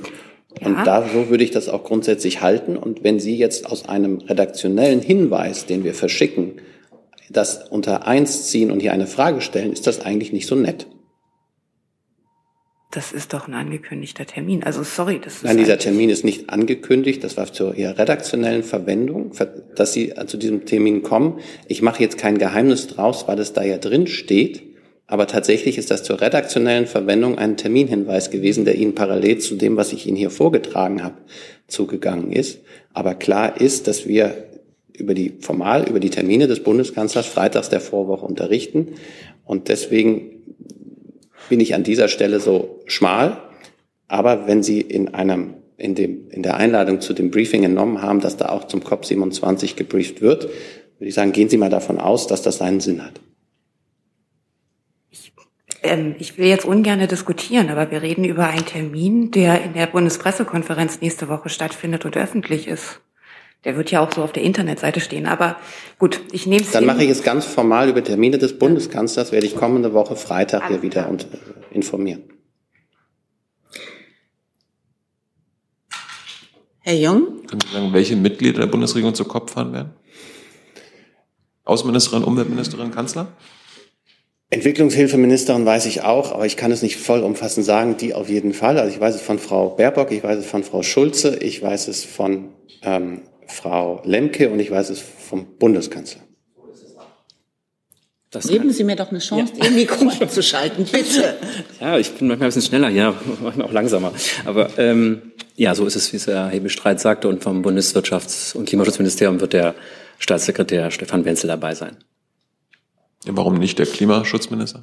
Und ja. da so würde ich das auch grundsätzlich halten. Und wenn Sie jetzt aus einem redaktionellen Hinweis, den wir verschicken, das unter eins ziehen und hier eine Frage stellen, ist das eigentlich nicht so nett. Das ist doch ein angekündigter Termin. Also sorry, das ist Nein, dieser Termin ist nicht angekündigt. Das war zur eher redaktionellen Verwendung, dass Sie zu diesem Termin kommen. Ich mache jetzt kein Geheimnis draus, weil es da ja drin steht. Aber tatsächlich ist das zur redaktionellen Verwendung ein Terminhinweis gewesen, der Ihnen parallel zu dem, was ich Ihnen hier vorgetragen habe, zugegangen ist. Aber klar ist, dass wir über die, formal über die Termine des Bundeskanzlers freitags der Vorwoche unterrichten. Und deswegen bin ich an dieser Stelle so schmal. Aber wenn Sie in einem, in dem, in der Einladung zu dem Briefing entnommen haben, dass da auch zum COP27 gebrieft wird, würde ich sagen, gehen Sie mal davon aus, dass das seinen Sinn hat. Ich, ähm, ich will jetzt ungern diskutieren, aber wir reden über einen Termin, der in der Bundespressekonferenz nächste Woche stattfindet und öffentlich ist. Der wird ja auch so auf der Internetseite stehen. Aber gut, ich nehme es. Dann mache ich es ganz formal über Termine des Bundeskanzlers, werde ich kommende Woche Freitag hier wieder und, äh, informieren. Herr Jung? Können Sie sagen, welche Mitglieder der Bundesregierung zu Kopf fahren werden? Außenministerin, Umweltministerin, Kanzler? Entwicklungshilfeministerin weiß ich auch, aber ich kann es nicht vollumfassend sagen, die auf jeden Fall. Also ich weiß es von Frau Baerbock, ich weiß es von Frau Schulze, ich weiß es von ähm, Frau Lemke und ich weiß es vom Bundeskanzler. Das Geben Sie mir doch eine Chance, ja. Ihr Mikro einzuschalten, bitte. Ja, ich bin manchmal ein bisschen schneller, ja, manchmal auch langsamer. Aber ähm, ja, so ist es, wie es Herr Hebestreit sagte. Und vom Bundeswirtschafts- und Klimaschutzministerium wird der Staatssekretär Stefan Wenzel dabei sein. Ja, warum nicht der Klimaschutzminister?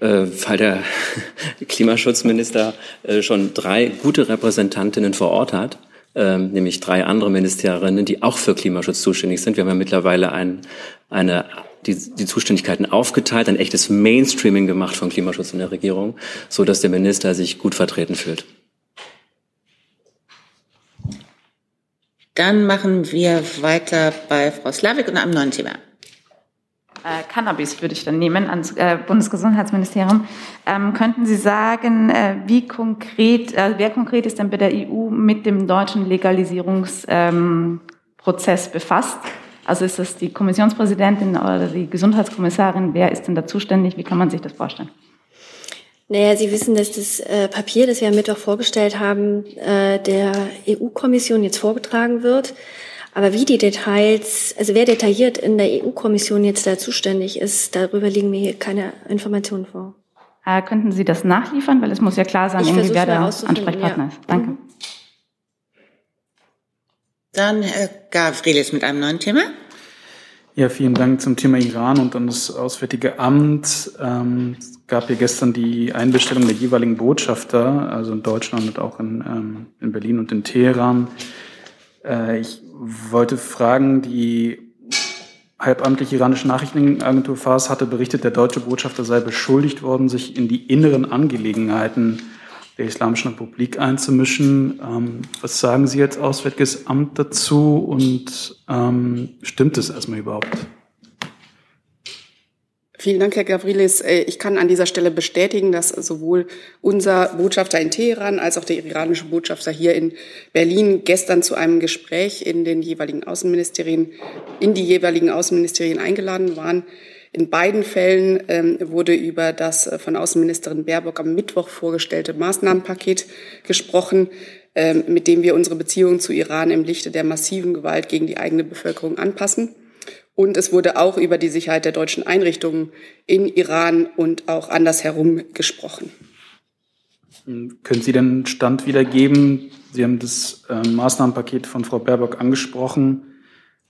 Äh, weil der Klimaschutzminister äh, schon drei gute Repräsentantinnen vor Ort hat ähm, nämlich drei andere Ministerinnen, die auch für Klimaschutz zuständig sind. Wir haben ja mittlerweile ein, eine, die, die Zuständigkeiten aufgeteilt, ein echtes Mainstreaming gemacht von Klimaschutz in der Regierung, so dass der Minister sich gut vertreten fühlt. Dann machen wir weiter bei Frau Slavik und einem neuen Thema äh, Cannabis würde ich dann nehmen ans äh, Bundesgesundheitsministerium. Ähm, könnten Sie sagen, äh, wie konkret, äh, wer konkret ist denn bei der EU mit dem deutschen Legalisierungsprozess ähm, befasst? Also ist das die Kommissionspräsidentin oder die Gesundheitskommissarin? Wer ist denn da zuständig? Wie kann man sich das vorstellen? Naja, Sie wissen, dass das äh, Papier, das wir am Mittwoch vorgestellt haben, äh, der EU-Kommission jetzt vorgetragen wird. Aber wie die Details, also wer detailliert in der EU-Kommission jetzt da zuständig ist, darüber liegen mir hier keine Informationen vor. Äh, könnten Sie das nachliefern? Weil es muss ja klar sein, irgendwie wer der Ansprechpartner ja. ist. Danke. Mhm. Dann Herr Gavrilis mit einem neuen Thema. Ja, vielen Dank zum Thema Iran und dann das Auswärtige Amt. Ähm, es gab hier gestern die Einbestellung der jeweiligen Botschafter, also in Deutschland und auch in, ähm, in Berlin und in Teheran. Äh, ich wollte fragen, die halbamtliche iranische Nachrichtenagentur Fars hatte berichtet, der deutsche Botschafter sei beschuldigt worden, sich in die inneren Angelegenheiten der Islamischen Republik einzumischen. Ähm, was sagen Sie als Auswärtiges Amt dazu und ähm, stimmt es erstmal überhaupt? Vielen Dank, Herr Gavrilis. Äh, ich kann an dieser Stelle bestätigen, dass sowohl unser Botschafter in Teheran als auch der iranische Botschafter hier in Berlin gestern zu einem Gespräch in den jeweiligen Außenministerien, in die jeweiligen Außenministerien eingeladen waren. In beiden Fällen ähm, wurde über das äh, von Außenministerin Baerbock am Mittwoch vorgestellte Maßnahmenpaket gesprochen, ähm, mit dem wir unsere Beziehungen zu Iran im Lichte der massiven Gewalt gegen die eigene Bevölkerung anpassen. Und es wurde auch über die Sicherheit der deutschen Einrichtungen in Iran und auch andersherum gesprochen. Können Sie den Stand wiedergeben? Sie haben das äh, Maßnahmenpaket von Frau Baerbock angesprochen.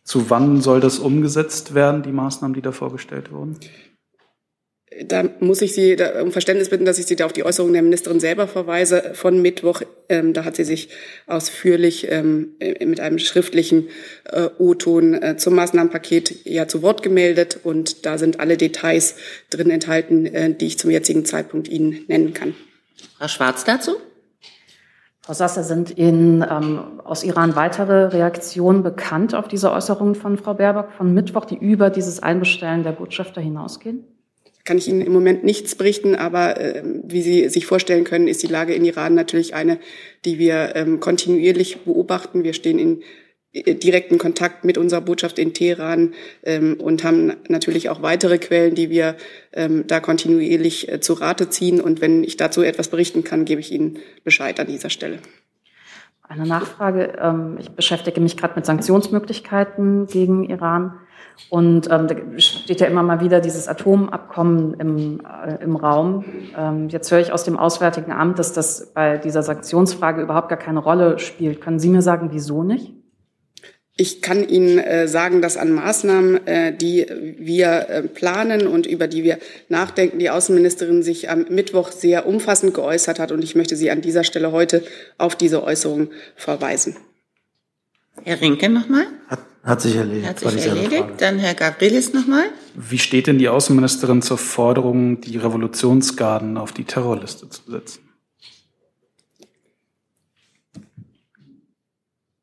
Zu wann soll das umgesetzt werden, die Maßnahmen, die da vorgestellt wurden? Da muss ich Sie da um Verständnis bitten, dass ich Sie da auf die Äußerung der Ministerin selber verweise von Mittwoch. Ähm, da hat sie sich ausführlich ähm, mit einem schriftlichen äh, O-Ton äh, zum Maßnahmenpaket ja zu Wort gemeldet und da sind alle Details drin enthalten, äh, die ich zum jetzigen Zeitpunkt Ihnen nennen kann. Frau Schwarz dazu? Frau Sasser, sind Ihnen ähm, aus Iran weitere Reaktionen bekannt auf diese Äußerungen von Frau Baerbock von Mittwoch, die über dieses Einbestellen der Botschafter hinausgehen? Kann ich Ihnen im Moment nichts berichten, aber äh, wie Sie sich vorstellen können, ist die Lage in Iran natürlich eine, die wir ähm, kontinuierlich beobachten. Wir stehen in äh, direkten Kontakt mit unserer Botschaft in Teheran ähm, und haben natürlich auch weitere Quellen, die wir ähm, da kontinuierlich äh, zu Rate ziehen. Und wenn ich dazu etwas berichten kann, gebe ich Ihnen Bescheid an dieser Stelle. Eine Nachfrage. Ähm, ich beschäftige mich gerade mit Sanktionsmöglichkeiten gegen Iran. Und ähm, da steht ja immer mal wieder dieses Atomabkommen im, äh, im Raum. Ähm, jetzt höre ich aus dem Auswärtigen Amt, dass das bei dieser Sanktionsfrage überhaupt gar keine Rolle spielt. Können Sie mir sagen, wieso nicht? Ich kann Ihnen äh, sagen, dass an Maßnahmen, äh, die wir äh, planen und über die wir nachdenken, die Außenministerin sich am Mittwoch sehr umfassend geäußert hat. Und ich möchte Sie an dieser Stelle heute auf diese Äußerung verweisen. Herr Rinke nochmal. Hat, hat sich erledigt. Hat sich erledigt. Dann Herr Gabrielis nochmal. Wie steht denn die Außenministerin zur Forderung, die Revolutionsgarden auf die Terrorliste zu setzen?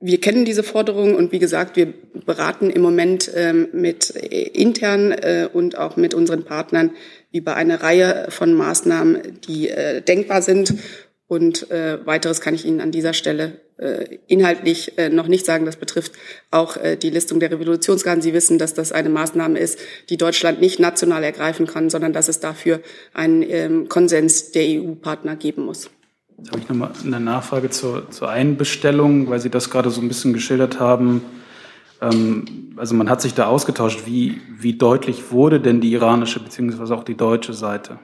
Wir kennen diese Forderung und wie gesagt, wir beraten im Moment ähm, mit äh, intern äh, und auch mit unseren Partnern über eine Reihe von Maßnahmen, die äh, denkbar sind. Und äh, weiteres kann ich Ihnen an dieser Stelle äh, inhaltlich äh, noch nicht sagen. Das betrifft auch äh, die Listung der Revolutionsgarden. Sie wissen, dass das eine Maßnahme ist, die Deutschland nicht national ergreifen kann, sondern dass es dafür einen ähm, Konsens der EU-Partner geben muss. Jetzt habe ich nochmal eine Nachfrage zur, zur Einbestellung, weil Sie das gerade so ein bisschen geschildert haben. Ähm, also man hat sich da ausgetauscht. Wie, wie deutlich wurde denn die iranische beziehungsweise auch die deutsche Seite?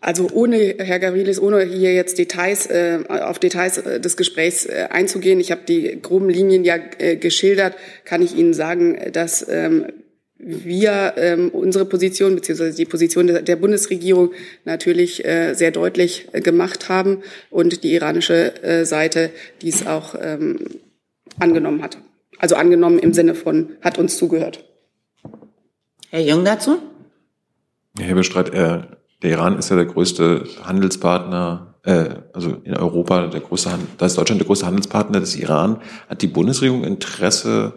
Also ohne, Herr Gavrilis, ohne hier jetzt Details, äh, auf Details äh, des Gesprächs äh, einzugehen, ich habe die groben Linien ja äh, geschildert, kann ich Ihnen sagen, dass ähm, wir ähm, unsere Position beziehungsweise die Position der, der Bundesregierung natürlich äh, sehr deutlich äh, gemacht haben und die iranische äh, Seite dies auch ähm, angenommen hat. Also angenommen im Sinne von hat uns zugehört. Herr Jung dazu? Herr Bestreit, äh, der Iran ist ja der größte Handelspartner, äh, also in Europa der größte, da ist Deutschland der größte Handelspartner des Iran. Hat die Bundesregierung Interesse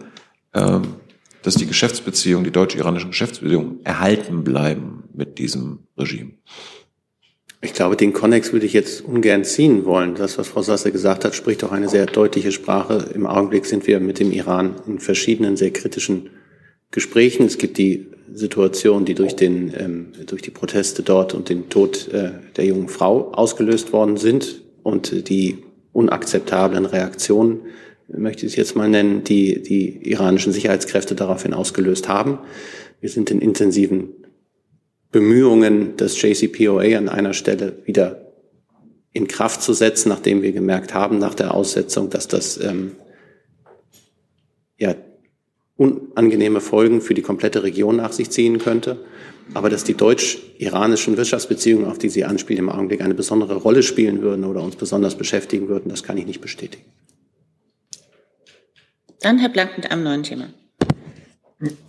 ähm, dass die Geschäftsbeziehungen, die deutsch-iranischen Geschäftsbeziehungen erhalten bleiben mit diesem Regime. Ich glaube, den Konnex würde ich jetzt ungern ziehen wollen. Das, was Frau Sasse gesagt hat, spricht auch eine sehr deutliche Sprache. Im Augenblick sind wir mit dem Iran in verschiedenen sehr kritischen Gesprächen. Es gibt die Situation, die durch, den, ähm, durch die Proteste dort und den Tod äh, der jungen Frau ausgelöst worden sind und die unakzeptablen Reaktionen möchte ich jetzt mal nennen, die die iranischen Sicherheitskräfte daraufhin ausgelöst haben. Wir sind in intensiven Bemühungen, das JCPOA an einer Stelle wieder in Kraft zu setzen, nachdem wir gemerkt haben nach der Aussetzung, dass das ähm, ja, unangenehme Folgen für die komplette Region nach sich ziehen könnte. Aber dass die deutsch-iranischen Wirtschaftsbeziehungen, auf die Sie anspielen, im Augenblick eine besondere Rolle spielen würden oder uns besonders beschäftigen würden, das kann ich nicht bestätigen. Dann Herr Blank mit einem neuen Thema.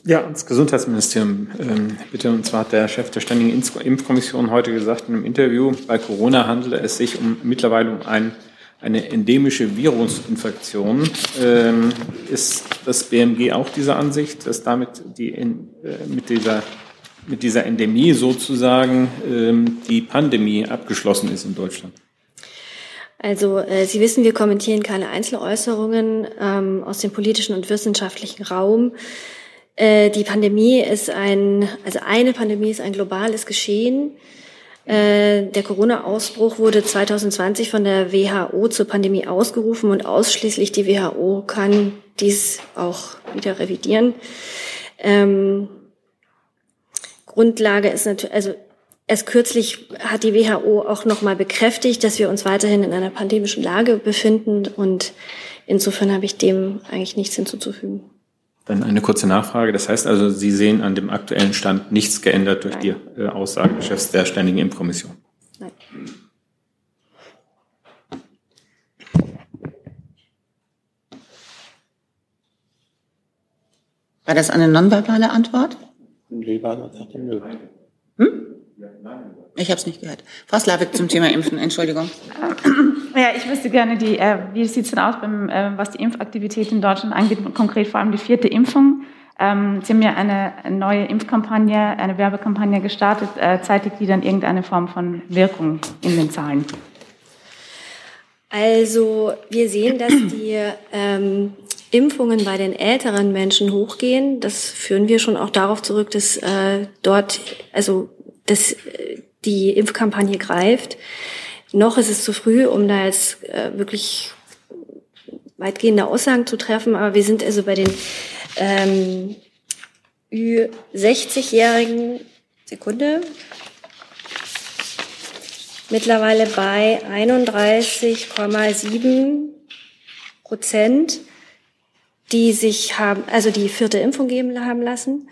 Ja, ans Gesundheitsministerium ähm, bitte. Und zwar hat der Chef der Ständigen Impfkommission heute gesagt in einem Interview, bei Corona handele es sich um mittlerweile um ein, eine endemische Virusinfektion. Ähm, ist das BMG auch dieser Ansicht, dass damit die äh, mit dieser mit dieser Endemie sozusagen ähm, die Pandemie abgeschlossen ist in Deutschland? Also äh, Sie wissen, wir kommentieren keine Einzeläußerungen ähm, aus dem politischen und wissenschaftlichen Raum. Äh, die Pandemie ist ein, also eine Pandemie ist ein globales Geschehen. Äh, der Corona-Ausbruch wurde 2020 von der WHO zur Pandemie ausgerufen und ausschließlich die WHO kann dies auch wieder revidieren. Ähm, Grundlage ist natürlich, also Erst kürzlich hat die WHO auch nochmal bekräftigt, dass wir uns weiterhin in einer pandemischen Lage befinden und insofern habe ich dem eigentlich nichts hinzuzufügen. Dann eine kurze Nachfrage. Das heißt also, Sie sehen an dem aktuellen Stand nichts geändert durch Nein. die äh, Aussage des Chefs der Ständigen Impfkommission? Nein. War das eine nonverbale Antwort? Er nö. Hm? Ich habe es nicht gehört. Frau Slavik zum Thema Impfen, Entschuldigung. Ja, ich wüsste gerne, die, äh, wie sieht es denn aus, beim, äh, was die Impfaktivität in Deutschland angeht, konkret vor allem die vierte Impfung. Ähm, Sie haben ja eine neue Impfkampagne, eine Werbekampagne gestartet. Äh, zeitigt die dann irgendeine Form von Wirkung in den Zahlen? Also wir sehen, dass die ähm, Impfungen bei den älteren Menschen hochgehen. Das führen wir schon auch darauf zurück, dass äh, dort, also dass äh, die Impfkampagne greift. Noch ist es zu früh, um da jetzt äh, wirklich weitgehende Aussagen zu treffen, aber wir sind also bei den ähm, Ü60-Jährigen, Sekunde, mittlerweile bei 31,7 Prozent, die sich haben, also die vierte Impfung geben haben lassen.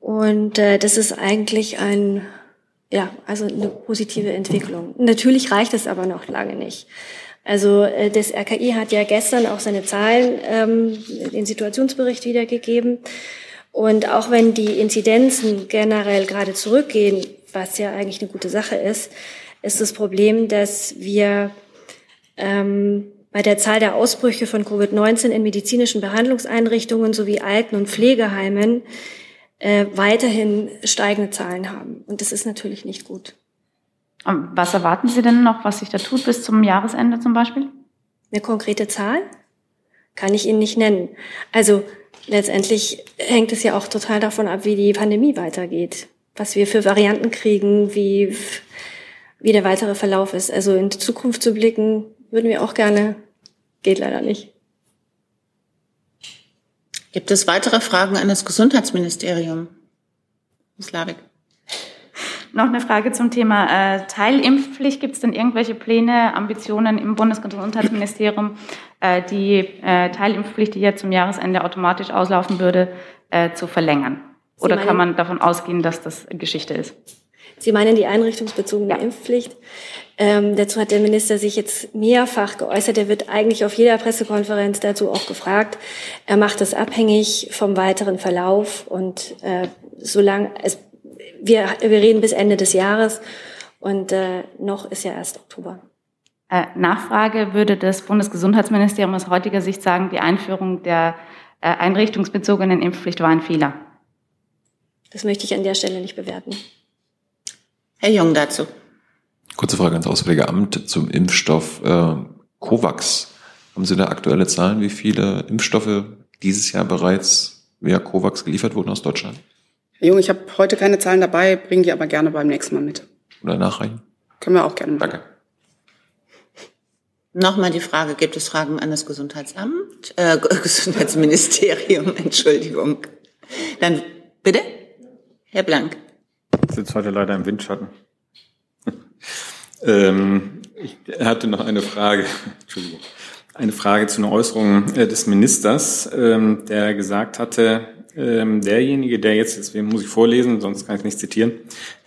Und äh, das ist eigentlich ein, ja, also eine positive Entwicklung. Natürlich reicht es aber noch lange nicht. Also äh, das RKI hat ja gestern auch seine Zahlen, ähm, den Situationsbericht wiedergegeben. Und auch wenn die Inzidenzen generell gerade zurückgehen, was ja eigentlich eine gute Sache ist, ist das Problem, dass wir ähm, bei der Zahl der Ausbrüche von Covid-19 in medizinischen Behandlungseinrichtungen sowie Alten- und Pflegeheimen äh, weiterhin steigende Zahlen haben. Und das ist natürlich nicht gut. Was erwarten Sie denn noch, was sich da tut bis zum Jahresende zum Beispiel? Eine konkrete Zahl kann ich Ihnen nicht nennen. Also letztendlich hängt es ja auch total davon ab, wie die Pandemie weitergeht, was wir für Varianten kriegen, wie, wie der weitere Verlauf ist. Also in die Zukunft zu blicken, würden wir auch gerne, geht leider nicht. Gibt es weitere Fragen an das Gesundheitsministerium? Slavik. Noch eine Frage zum Thema äh, Teilimpfpflicht. Gibt es denn irgendwelche Pläne, Ambitionen im Bundesgesundheitsministerium, äh, die äh, Teilimpfpflicht, die jetzt zum Jahresende automatisch auslaufen würde, äh, zu verlängern? Oder kann man davon ausgehen, dass das Geschichte ist? Sie meinen die einrichtungsbezogene ja. Impfpflicht? Ähm, dazu hat der Minister sich jetzt mehrfach geäußert. Er wird eigentlich auf jeder Pressekonferenz dazu auch gefragt. Er macht es abhängig vom weiteren Verlauf und äh, solange es wir, wir reden bis Ende des Jahres und äh, noch ist ja erst Oktober. Äh, Nachfrage, würde das Bundesgesundheitsministerium aus heutiger Sicht sagen, die Einführung der äh, einrichtungsbezogenen Impfpflicht war ein Fehler? Das möchte ich an der Stelle nicht bewerten. Herr Jung dazu. Kurze Frage ans Auswärtige Amt zum Impfstoff äh, COVAX. Haben Sie da aktuelle Zahlen, wie viele Impfstoffe dieses Jahr bereits via COVAX geliefert wurden aus Deutschland? Herr Jung, ich habe heute keine Zahlen dabei, bringe die aber gerne beim nächsten Mal mit. Oder nachreichen? Können wir auch gerne machen. Danke. Nochmal die Frage, gibt es Fragen an das Gesundheitsamt? Äh, Gesundheitsministerium, Entschuldigung. Dann bitte, Herr Blank. Sitze heute leider im Windschatten. ähm, ich hatte noch eine Frage, Entschuldigung, eine Frage zu einer Äußerung äh, des Ministers, ähm, der gesagt hatte, ähm, derjenige, der jetzt, deswegen muss ich vorlesen, sonst kann ich nicht zitieren,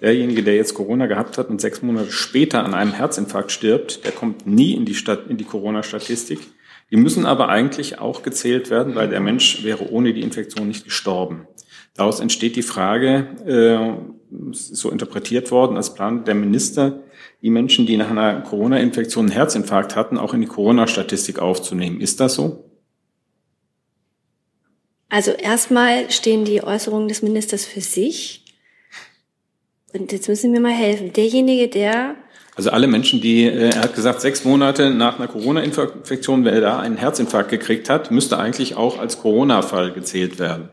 derjenige, der jetzt Corona gehabt hat und sechs Monate später an einem Herzinfarkt stirbt, der kommt nie in die, Stat in die Corona-Statistik. Die müssen aber eigentlich auch gezählt werden, weil der Mensch wäre ohne die Infektion nicht gestorben. Daraus entsteht die Frage, äh, so interpretiert worden, als Plan der Minister, die Menschen, die nach einer Corona-Infektion einen Herzinfarkt hatten, auch in die Corona-Statistik aufzunehmen. Ist das so? Also erstmal stehen die Äußerungen des Ministers für sich. Und jetzt müssen wir mal helfen. Derjenige, der also alle Menschen, die, äh, er hat gesagt, sechs Monate nach einer Corona-Infektion, wer da einen Herzinfarkt gekriegt hat, müsste eigentlich auch als Corona-Fall gezählt werden.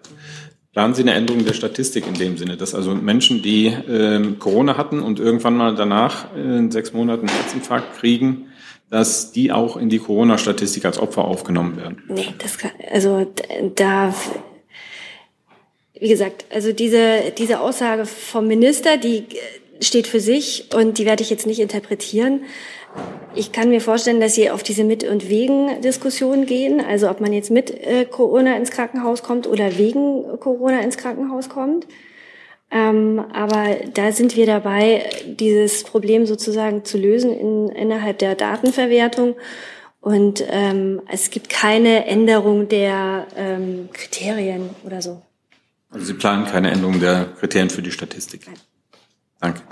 Planen Sie eine Änderung der Statistik in dem Sinne, dass also Menschen, die äh, Corona hatten und irgendwann mal danach äh, in sechs Monaten einen Herzinfarkt kriegen, dass die auch in die Corona-Statistik als Opfer aufgenommen werden? Nee, das kann, also da, wie gesagt, also diese, diese Aussage vom Minister, die steht für sich und die werde ich jetzt nicht interpretieren. Ich kann mir vorstellen, dass Sie auf diese Mit- und Wegen-Diskussion gehen, also ob man jetzt mit äh, Corona ins Krankenhaus kommt oder wegen Corona ins Krankenhaus kommt. Ähm, aber da sind wir dabei, dieses Problem sozusagen zu lösen in, innerhalb der Datenverwertung. Und ähm, es gibt keine Änderung der ähm, Kriterien oder so. Also Sie planen keine Änderung der Kriterien für die Statistik? Nein. Danke.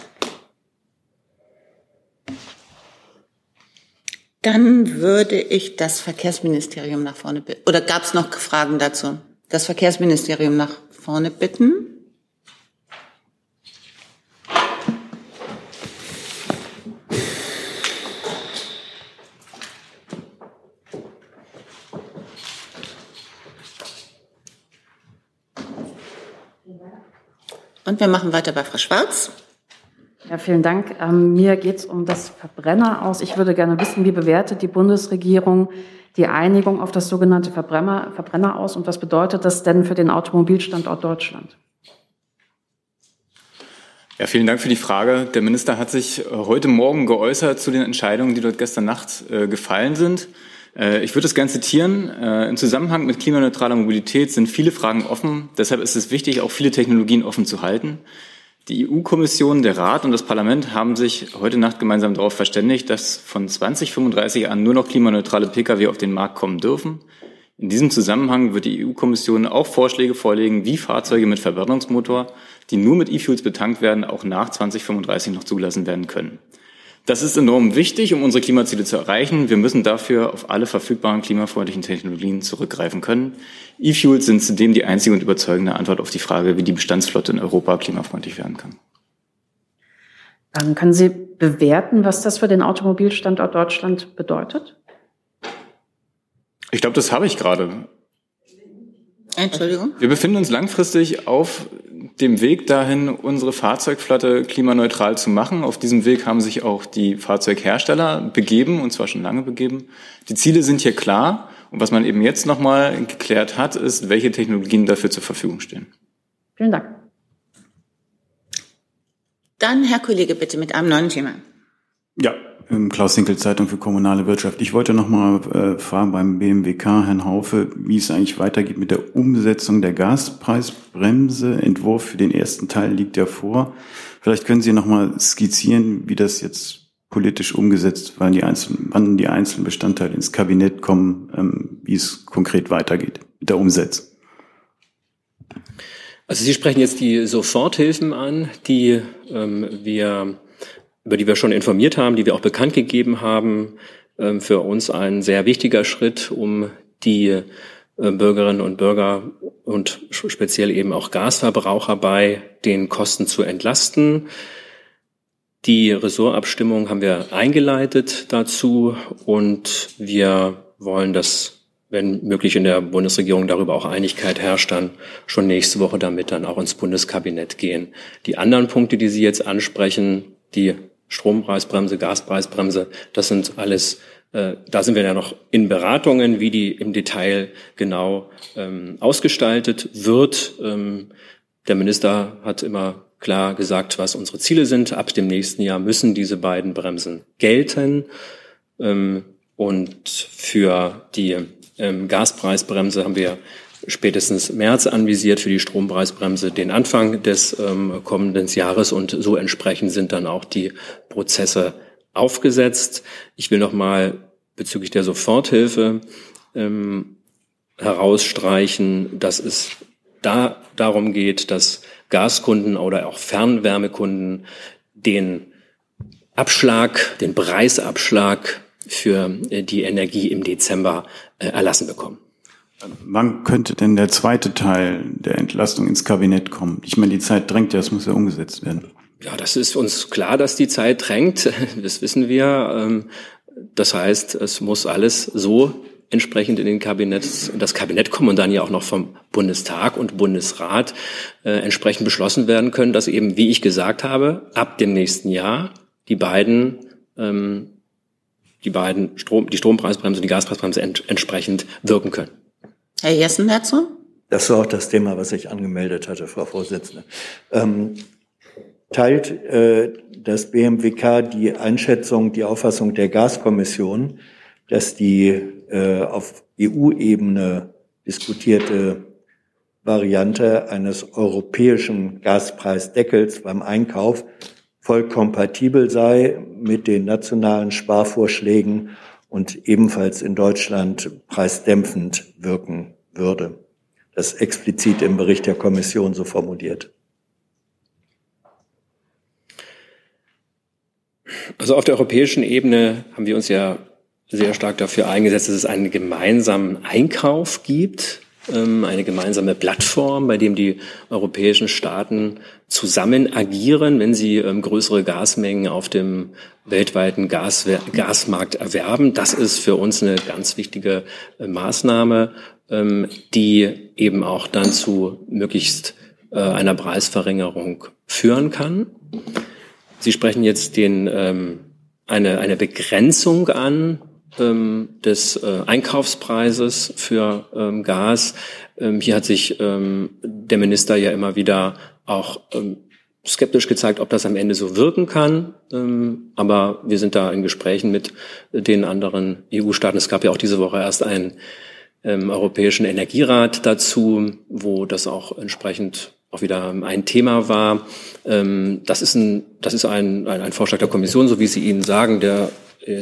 Dann würde ich das Verkehrsministerium nach vorne bitten. Oder gab es noch Fragen dazu? Das Verkehrsministerium nach vorne bitten. Und wir machen weiter bei Frau Schwarz. Ja, vielen Dank. Ähm, mir geht es um das Verbrenner aus. Ich würde gerne wissen, wie bewertet die Bundesregierung die Einigung auf das sogenannte Verbrenner, Verbrenner aus und was bedeutet das denn für den Automobilstandort Deutschland? Ja, vielen Dank für die Frage. Der Minister hat sich äh, heute Morgen geäußert zu den Entscheidungen, die dort gestern Nacht äh, gefallen sind. Äh, ich würde es gerne zitieren. Äh, Im Zusammenhang mit klimaneutraler Mobilität sind viele Fragen offen. Deshalb ist es wichtig, auch viele Technologien offen zu halten. Die EU-Kommission, der Rat und das Parlament haben sich heute Nacht gemeinsam darauf verständigt, dass von 2035 an nur noch klimaneutrale Pkw auf den Markt kommen dürfen. In diesem Zusammenhang wird die EU-Kommission auch Vorschläge vorlegen, wie Fahrzeuge mit Verbrennungsmotor, die nur mit E-Fuels betankt werden, auch nach 2035 noch zugelassen werden können. Das ist enorm wichtig, um unsere Klimaziele zu erreichen. Wir müssen dafür auf alle verfügbaren klimafreundlichen Technologien zurückgreifen können. E-Fuels sind zudem die einzige und überzeugende Antwort auf die Frage, wie die Bestandsflotte in Europa klimafreundlich werden kann. Dann können Sie bewerten, was das für den Automobilstandort Deutschland bedeutet? Ich glaube, das habe ich gerade. Entschuldigung. Wir befinden uns langfristig auf dem Weg dahin, unsere Fahrzeugflotte klimaneutral zu machen. Auf diesem Weg haben sich auch die Fahrzeughersteller begeben, und zwar schon lange begeben. Die Ziele sind hier klar. Und was man eben jetzt nochmal geklärt hat, ist, welche Technologien dafür zur Verfügung stehen. Vielen Dank. Dann Herr Kollege bitte mit einem neuen Thema. Ja, Klaus Hinkel, Zeitung für kommunale Wirtschaft. Ich wollte noch mal äh, fragen beim BMWK, Herrn Haufe, wie es eigentlich weitergeht mit der Umsetzung der Gaspreisbremse. Entwurf für den ersten Teil liegt ja vor. Vielleicht können Sie noch mal skizzieren, wie das jetzt politisch umgesetzt, wann die einzelnen, wann die einzelnen Bestandteile ins Kabinett kommen, ähm, wie es konkret weitergeht mit der Umsetzung. Also Sie sprechen jetzt die Soforthilfen an, die ähm, wir über die wir schon informiert haben, die wir auch bekannt gegeben haben, ähm, für uns ein sehr wichtiger Schritt, um die äh, Bürgerinnen und Bürger und speziell eben auch Gasverbraucher bei den Kosten zu entlasten. Die Ressortabstimmung haben wir eingeleitet dazu und wir wollen, dass, wenn möglich in der Bundesregierung darüber auch Einigkeit herrscht, dann schon nächste Woche damit dann auch ins Bundeskabinett gehen. Die anderen Punkte, die Sie jetzt ansprechen, die Strompreisbremse, Gaspreisbremse, das sind alles, äh, da sind wir ja noch in Beratungen, wie die im Detail genau ähm, ausgestaltet wird. Ähm, der Minister hat immer klar gesagt, was unsere Ziele sind. Ab dem nächsten Jahr müssen diese beiden Bremsen gelten. Ähm, und für die ähm, Gaspreisbremse haben wir spätestens März anvisiert für die Strompreisbremse den Anfang des ähm, kommenden Jahres und so entsprechend sind dann auch die Prozesse aufgesetzt. Ich will noch mal bezüglich der Soforthilfe ähm, herausstreichen, dass es da darum geht, dass Gaskunden oder auch Fernwärmekunden den Abschlag, den Preisabschlag für äh, die Energie im Dezember äh, erlassen bekommen. Wann könnte denn der zweite Teil der Entlastung ins Kabinett kommen? Ich meine, die Zeit drängt ja, es muss ja umgesetzt werden. Ja, das ist uns klar, dass die Zeit drängt. Das wissen wir. Ähm, das heißt, es muss alles so entsprechend in den Kabinett, in das Kabinett kommen und dann ja auch noch vom Bundestag und Bundesrat äh, entsprechend beschlossen werden können, dass eben, wie ich gesagt habe, ab dem nächsten Jahr die beiden ähm, die beiden Strom, die Strompreisbremse und die Gaspreisbremse ent, entsprechend wirken können. Herr Jessen dazu? Das war auch das Thema, was ich angemeldet hatte, Frau Vorsitzende. Ähm, teilt äh, das BMWK die Einschätzung, die Auffassung der Gaskommission, dass die äh, auf EU-Ebene diskutierte Variante eines europäischen Gaspreisdeckels beim Einkauf voll kompatibel sei mit den nationalen Sparvorschlägen und ebenfalls in Deutschland preisdämpfend wirken würde. Das explizit im Bericht der Kommission so formuliert. Also auf der europäischen Ebene haben wir uns ja sehr stark dafür eingesetzt, dass es einen gemeinsamen Einkauf gibt, eine gemeinsame Plattform, bei dem die europäischen Staaten zusammen agieren, wenn sie ähm, größere Gasmengen auf dem weltweiten Gas, Gasmarkt erwerben. Das ist für uns eine ganz wichtige äh, Maßnahme, ähm, die eben auch dann zu möglichst äh, einer Preisverringerung führen kann. Sie sprechen jetzt den, ähm, eine, eine Begrenzung an ähm, des äh, Einkaufspreises für ähm, Gas. Ähm, hier hat sich ähm, der Minister ja immer wieder auch ähm, skeptisch gezeigt, ob das am Ende so wirken kann. Ähm, aber wir sind da in Gesprächen mit den anderen EU-Staaten. Es gab ja auch diese Woche erst einen Europäischen Energierat dazu, wo das auch entsprechend auch wieder ein Thema war. Das ist ein, das ist ein, ein, ein Vorschlag der Kommission, so wie Sie Ihnen sagen, der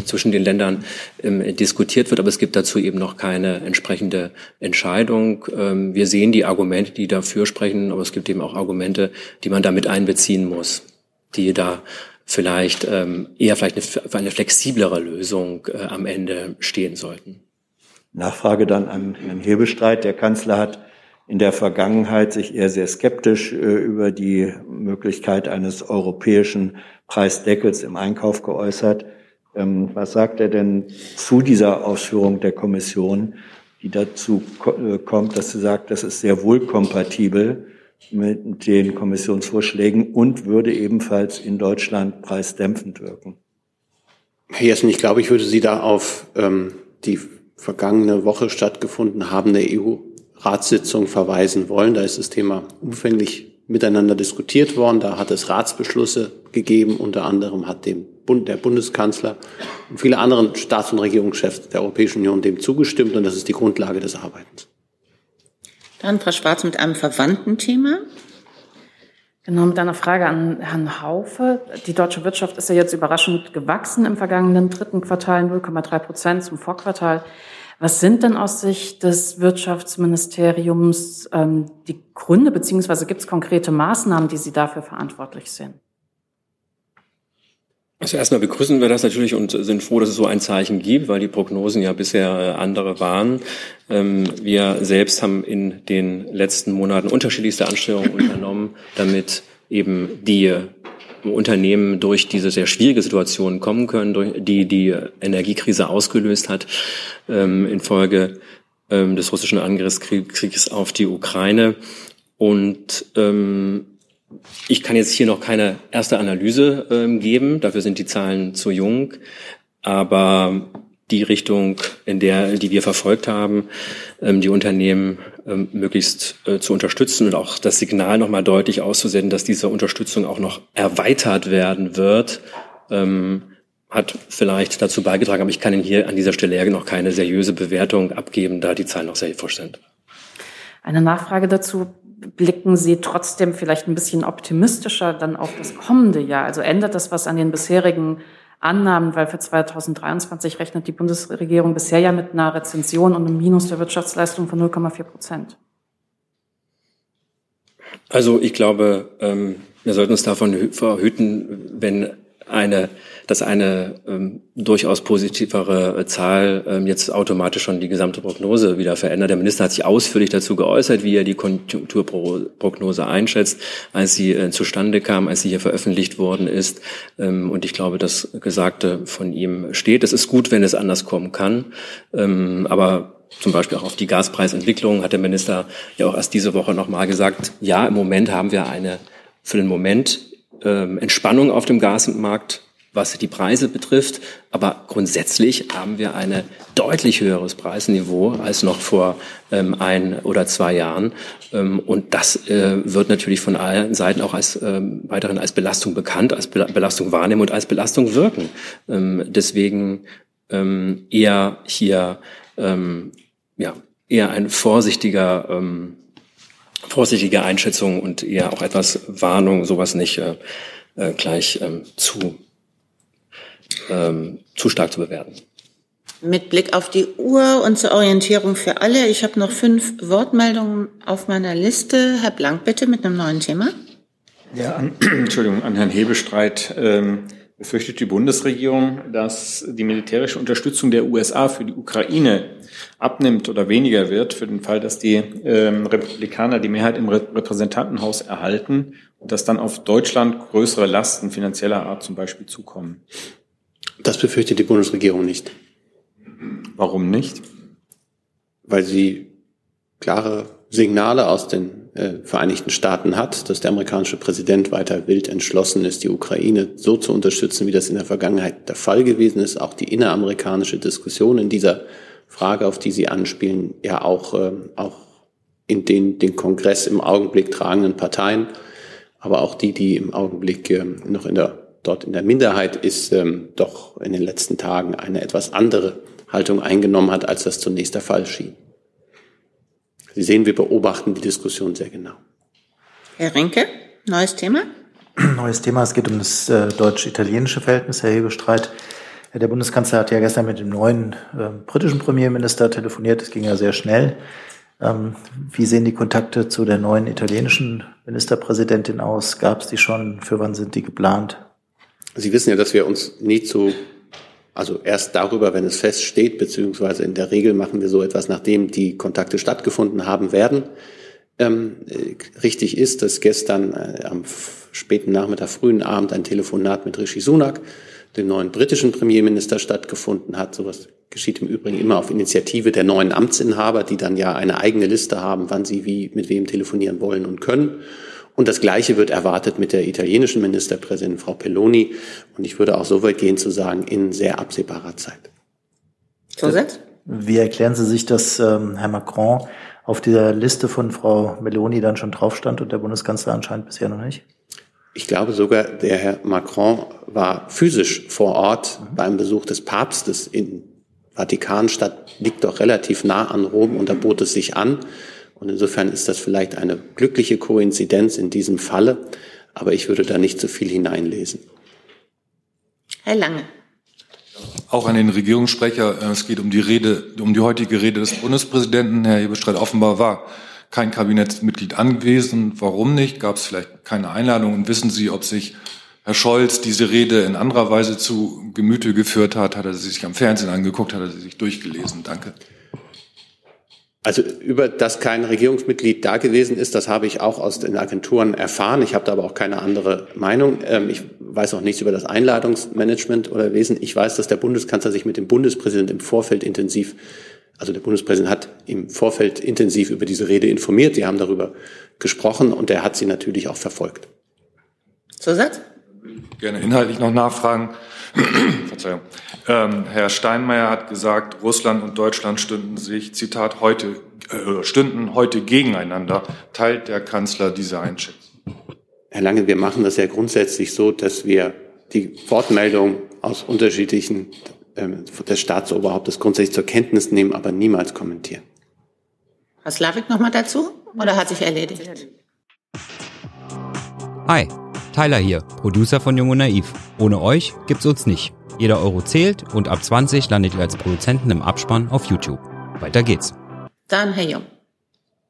zwischen den Ländern ähm, diskutiert wird, aber es gibt dazu eben noch keine entsprechende Entscheidung. Ähm, wir sehen die Argumente, die dafür sprechen, aber es gibt eben auch Argumente, die man damit einbeziehen muss, die da vielleicht ähm, eher vielleicht eine, für eine flexiblere Lösung äh, am Ende stehen sollten. Nachfrage dann an Herrn Hebestreit. Der Kanzler hat in der Vergangenheit sich eher sehr skeptisch äh, über die Möglichkeit eines europäischen Preisdeckels im Einkauf geäußert. Ähm, was sagt er denn zu dieser Ausführung der Kommission, die dazu äh, kommt, dass sie sagt, das ist sehr wohl kompatibel mit den Kommissionsvorschlägen und würde ebenfalls in Deutschland preisdämpfend wirken? Herr Jessen, ich glaube, ich würde Sie da auf ähm, die vergangene Woche stattgefunden habende EU-Ratssitzung verweisen wollen. Da ist das Thema umfänglich miteinander diskutiert worden. Da hat es Ratsbeschlüsse gegeben. Unter anderem hat dem Bund, der Bundeskanzler und viele andere Staats- und Regierungschefs der Europäischen Union dem zugestimmt. Und das ist die Grundlage des Arbeitens. Dann Frau Schwarz mit einem verwandten Thema. Genau, mit einer Frage an Herrn Haufe. Die deutsche Wirtschaft ist ja jetzt überraschend gewachsen im vergangenen dritten Quartal, 0,3 Prozent zum Vorquartal. Was sind denn aus Sicht des Wirtschaftsministeriums ähm, die Gründe, beziehungsweise gibt es konkrete Maßnahmen, die Sie dafür verantwortlich sehen? Also erstmal begrüßen wir das natürlich und sind froh, dass es so ein Zeichen gibt, weil die Prognosen ja bisher äh, andere waren. Ähm, wir selbst haben in den letzten Monaten unterschiedlichste Anstrengungen unternommen, damit eben die Unternehmen durch diese sehr schwierige Situation kommen können, die die Energiekrise ausgelöst hat, ähm, infolge ähm, des russischen Angriffskriegs auf die Ukraine. Und ähm, ich kann jetzt hier noch keine erste Analyse ähm, geben, dafür sind die Zahlen zu jung. Aber die Richtung, in der, die wir verfolgt haben, ähm, die Unternehmen ähm, möglichst äh, zu unterstützen und auch das Signal nochmal deutlich auszusenden, dass diese Unterstützung auch noch erweitert werden wird, ähm, hat vielleicht dazu beigetragen. Aber ich kann Ihnen hier an dieser Stelle noch keine seriöse Bewertung abgeben, da die Zahlen noch sehr frisch sind. Eine Nachfrage dazu. Blicken Sie trotzdem vielleicht ein bisschen optimistischer dann auf das kommende Jahr? Also ändert das was an den bisherigen Annahmen, weil für 2023 rechnet die Bundesregierung bisher ja mit einer Rezension und einem Minus der Wirtschaftsleistung von 0,4 Prozent. Also ich glaube, ähm, wir sollten uns davon verhüten, wenn eine, dass eine ähm, durchaus positivere Zahl ähm, jetzt automatisch schon die gesamte Prognose wieder verändert. Der Minister hat sich ausführlich dazu geäußert, wie er die Konjunkturprognose einschätzt, als sie äh, zustande kam, als sie hier veröffentlicht worden ist. Ähm, und ich glaube, das Gesagte von ihm steht. Es ist gut, wenn es anders kommen kann. Ähm, aber zum Beispiel auch auf die Gaspreisentwicklung hat der Minister ja auch erst diese Woche nochmal gesagt, ja, im Moment haben wir eine für den Moment ähm, Entspannung auf dem Gasmarkt, was die Preise betrifft. Aber grundsätzlich haben wir ein deutlich höheres Preisniveau als noch vor ähm, ein oder zwei Jahren. Ähm, und das äh, wird natürlich von allen Seiten auch als ähm, weiterhin als Belastung bekannt, als Be Belastung wahrnehmen und als Belastung wirken. Deswegen eher hier ja eher ein vorsichtiger vorsichtige Einschätzung und eher auch etwas Warnung, sowas nicht äh, äh, gleich ähm, zu, ähm, zu stark zu bewerten. Mit Blick auf die Uhr und zur Orientierung für alle, ich habe noch fünf Wortmeldungen auf meiner Liste. Herr Blank, bitte mit einem neuen Thema. Ja, an, Entschuldigung, an Herrn Hebestreit. Ähm, befürchtet die Bundesregierung, dass die militärische Unterstützung der USA für die Ukraine abnimmt oder weniger wird, für den Fall, dass die ähm, Republikaner die Mehrheit im Repräsentantenhaus erhalten und dass dann auf Deutschland größere Lasten finanzieller Art zum Beispiel zukommen. Das befürchtet die Bundesregierung nicht. Warum nicht? Weil sie klare Signale aus den äh, Vereinigten Staaten hat, dass der amerikanische Präsident weiter wild entschlossen ist, die Ukraine so zu unterstützen, wie das in der Vergangenheit der Fall gewesen ist. Auch die inneramerikanische Diskussion in dieser Frage, auf die Sie anspielen, ja auch, äh, auch in den den Kongress im Augenblick tragenden Parteien, aber auch die, die im Augenblick äh, noch in der dort in der Minderheit ist, ähm, doch in den letzten Tagen eine etwas andere Haltung eingenommen hat, als das zunächst der Fall schien. Sie sehen, wir beobachten die Diskussion sehr genau. Herr Rinke, neues Thema? Neues Thema, es geht um das äh, deutsch-italienische Verhältnis, Herr Hebestreit. Der Bundeskanzler hat ja gestern mit dem neuen äh, britischen Premierminister telefoniert, das ging ja sehr schnell. Ähm, wie sehen die Kontakte zu der neuen italienischen Ministerpräsidentin aus? Gab es die schon? Für wann sind die geplant? Sie wissen ja, dass wir uns nie zu also erst darüber, wenn es feststeht, beziehungsweise in der Regel machen wir so etwas, nachdem die Kontakte stattgefunden haben werden. Ähm, äh, richtig ist, dass gestern äh, am späten Nachmittag, frühen Abend ein Telefonat mit Rishi Sunak, dem neuen britischen Premierminister, stattgefunden hat. Sowas geschieht im Übrigen immer auf Initiative der neuen Amtsinhaber, die dann ja eine eigene Liste haben, wann sie wie mit wem telefonieren wollen und können. Und das Gleiche wird erwartet mit der italienischen Ministerpräsidentin Frau Pelloni. Und ich würde auch so weit gehen zu sagen, in sehr absehbarer Zeit. Zusatz? Wie erklären Sie sich, dass ähm, Herr Macron auf dieser Liste von Frau Meloni dann schon drauf stand und der Bundeskanzler anscheinend bisher noch nicht? Ich glaube sogar, der Herr Macron war physisch vor Ort mhm. beim Besuch des Papstes in Vatikanstadt, liegt doch relativ nah an Rom und da bot es sich an. Und insofern ist das vielleicht eine glückliche Koinzidenz in diesem Falle, aber ich würde da nicht zu viel hineinlesen. Herr Lange. Auch an den Regierungssprecher. Äh, es geht um die Rede, um die heutige Rede des Bundespräsidenten. Herr Hebestreit offenbar war kein Kabinettsmitglied anwesend. Warum nicht? Gab es vielleicht keine Einladung? Und wissen Sie, ob sich Herr Scholz diese Rede in anderer Weise zu Gemüte geführt hat? Hat er sie sich am Fernsehen angeguckt? Hat er sie sich durchgelesen? Danke. Also über das kein Regierungsmitglied da gewesen ist, das habe ich auch aus den Agenturen erfahren. Ich habe da aber auch keine andere Meinung. Ähm, ich weiß auch nichts über das Einladungsmanagement oder Wesen. Ich weiß, dass der Bundeskanzler sich mit dem Bundespräsidenten im Vorfeld intensiv, also der Bundespräsident hat im Vorfeld intensiv über diese Rede informiert. Sie haben darüber gesprochen und er hat sie natürlich auch verfolgt. Zusatz? Gerne inhaltlich noch nachfragen. Verzeihung. Ähm, Herr Steinmeier hat gesagt, Russland und Deutschland stünden sich, Zitat, heute, äh, stünden heute gegeneinander. Teilt der Kanzler diese Einschätzung? Herr Lange, wir machen das ja grundsätzlich so, dass wir die Wortmeldung aus unterschiedlichen ähm, des Staatsoberhauptes grundsätzlich zur Kenntnis nehmen, aber niemals kommentieren. Herr Slavik noch mal dazu oder hat sich erledigt? Hi, Tyler hier, Producer von Jung und Naiv. Ohne euch gibt's uns nicht. Jeder Euro zählt und ab 20 landet ihr als Produzenten im Abspann auf YouTube. Weiter geht's. Dann Herr Jung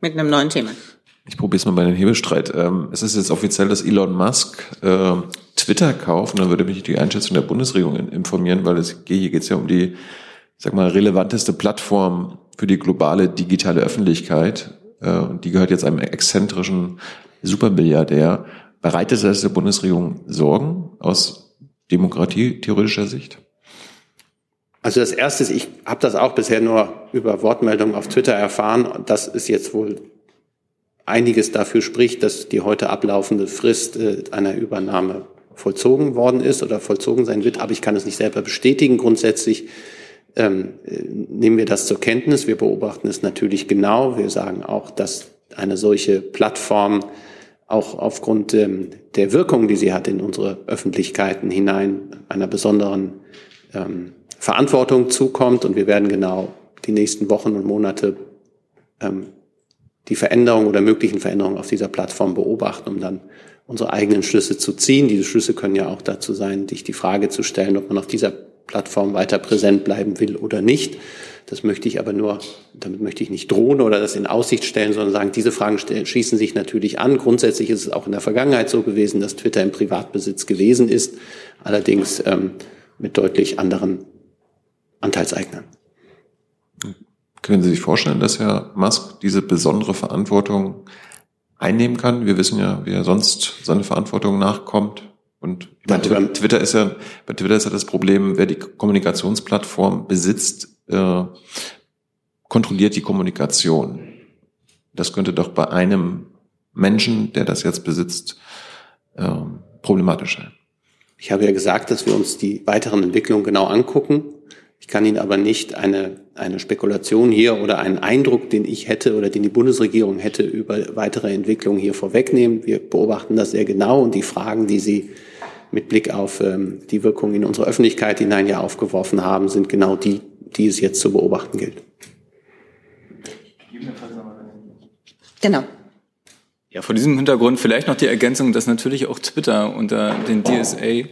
mit einem neuen Thema. Ich probiere es mal bei dem Hebelstreit. Ähm, es ist jetzt offiziell, dass Elon Musk äh, Twitter kauft. Und dann würde mich die Einschätzung der Bundesregierung informieren, weil es, hier geht es ja um die, sag mal, relevanteste Plattform für die globale digitale Öffentlichkeit. Äh, und die gehört jetzt einem exzentrischen Supermilliardär. Bereitet das der Bundesregierung Sorgen aus demokratietheoretischer Sicht? Also das Erste ist, ich habe das auch bisher nur über Wortmeldungen auf Twitter erfahren. Und das ist jetzt wohl einiges dafür spricht, dass die heute ablaufende Frist äh, einer Übernahme vollzogen worden ist oder vollzogen sein wird. Aber ich kann es nicht selber bestätigen. Grundsätzlich ähm, äh, nehmen wir das zur Kenntnis. Wir beobachten es natürlich genau. Wir sagen auch, dass eine solche Plattform auch aufgrund ähm, der Wirkung, die sie hat in unsere Öffentlichkeiten hinein, einer besonderen ähm, Verantwortung zukommt. Und wir werden genau die nächsten Wochen und Monate ähm, die Veränderung oder möglichen Veränderungen auf dieser Plattform beobachten, um dann unsere eigenen Schlüsse zu ziehen. Diese Schlüsse können ja auch dazu sein, dich die Frage zu stellen, ob man auf dieser Plattform weiter präsent bleiben will oder nicht. Das möchte ich aber nur, damit möchte ich nicht drohen oder das in Aussicht stellen, sondern sagen, diese Fragen schließen sich natürlich an. Grundsätzlich ist es auch in der Vergangenheit so gewesen, dass Twitter im Privatbesitz gewesen ist, allerdings ähm, mit deutlich anderen Anteilseignern. Können Sie sich vorstellen, dass Herr Musk diese besondere Verantwortung einnehmen kann? Wir wissen ja, wie er sonst seine Verantwortung nachkommt. Und meine, Twitter ist ja, bei Twitter ist ja das Problem, wer die Kommunikationsplattform besitzt, äh, kontrolliert die Kommunikation. Das könnte doch bei einem Menschen, der das jetzt besitzt, äh, problematisch sein. Ich habe ja gesagt, dass wir uns die weiteren Entwicklungen genau angucken. Ich kann Ihnen aber nicht eine, eine Spekulation hier oder einen Eindruck, den ich hätte oder den die Bundesregierung hätte über weitere Entwicklungen hier vorwegnehmen. Wir beobachten das sehr genau und die Fragen, die Sie mit Blick auf ähm, die Wirkung in unsere Öffentlichkeit hinein ja aufgeworfen haben, sind genau die, die es jetzt zu beobachten gilt. Genau. Ja, vor diesem Hintergrund vielleicht noch die Ergänzung, dass natürlich auch Twitter unter den DSA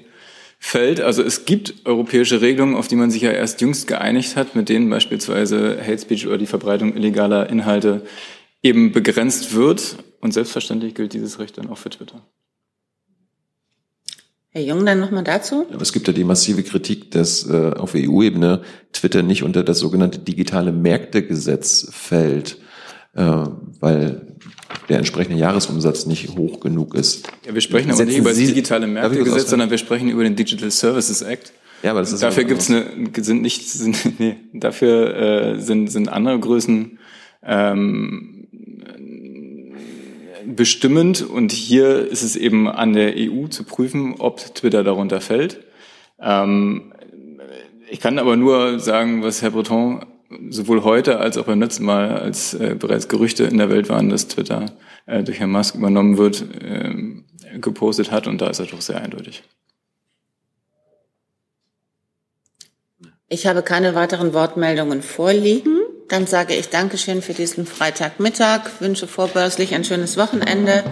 fällt. Also es gibt europäische Regelungen, auf die man sich ja erst jüngst geeinigt hat, mit denen beispielsweise Hate Speech oder die Verbreitung illegaler Inhalte eben begrenzt wird. Und selbstverständlich gilt dieses Recht dann auch für Twitter. Herr Jung, dann nochmal dazu. Aber es gibt ja die massive Kritik, dass äh, auf EU-Ebene Twitter nicht unter das sogenannte digitale Märktegesetz fällt, äh, weil der entsprechende Jahresumsatz nicht hoch genug ist. Ja, wir sprechen aber nicht über das digitale Märktegesetz, sondern wir sprechen über den Digital Services Act. Ja, aber das ist dafür gibt's eine sind nicht sind, nee, dafür äh, sind sind andere Größen ähm, bestimmend und hier ist es eben an der EU zu prüfen, ob Twitter darunter fällt. Ähm, ich kann aber nur sagen, was Herr Breton sowohl heute als auch beim letzten Mal, als äh, bereits Gerüchte in der Welt waren, dass Twitter äh, durch Herrn Musk übernommen wird, äh, gepostet hat. Und da ist er doch sehr eindeutig. Ich habe keine weiteren Wortmeldungen vorliegen. Dann sage ich Dankeschön für diesen Freitagmittag, wünsche vorbörslich ein schönes Wochenende.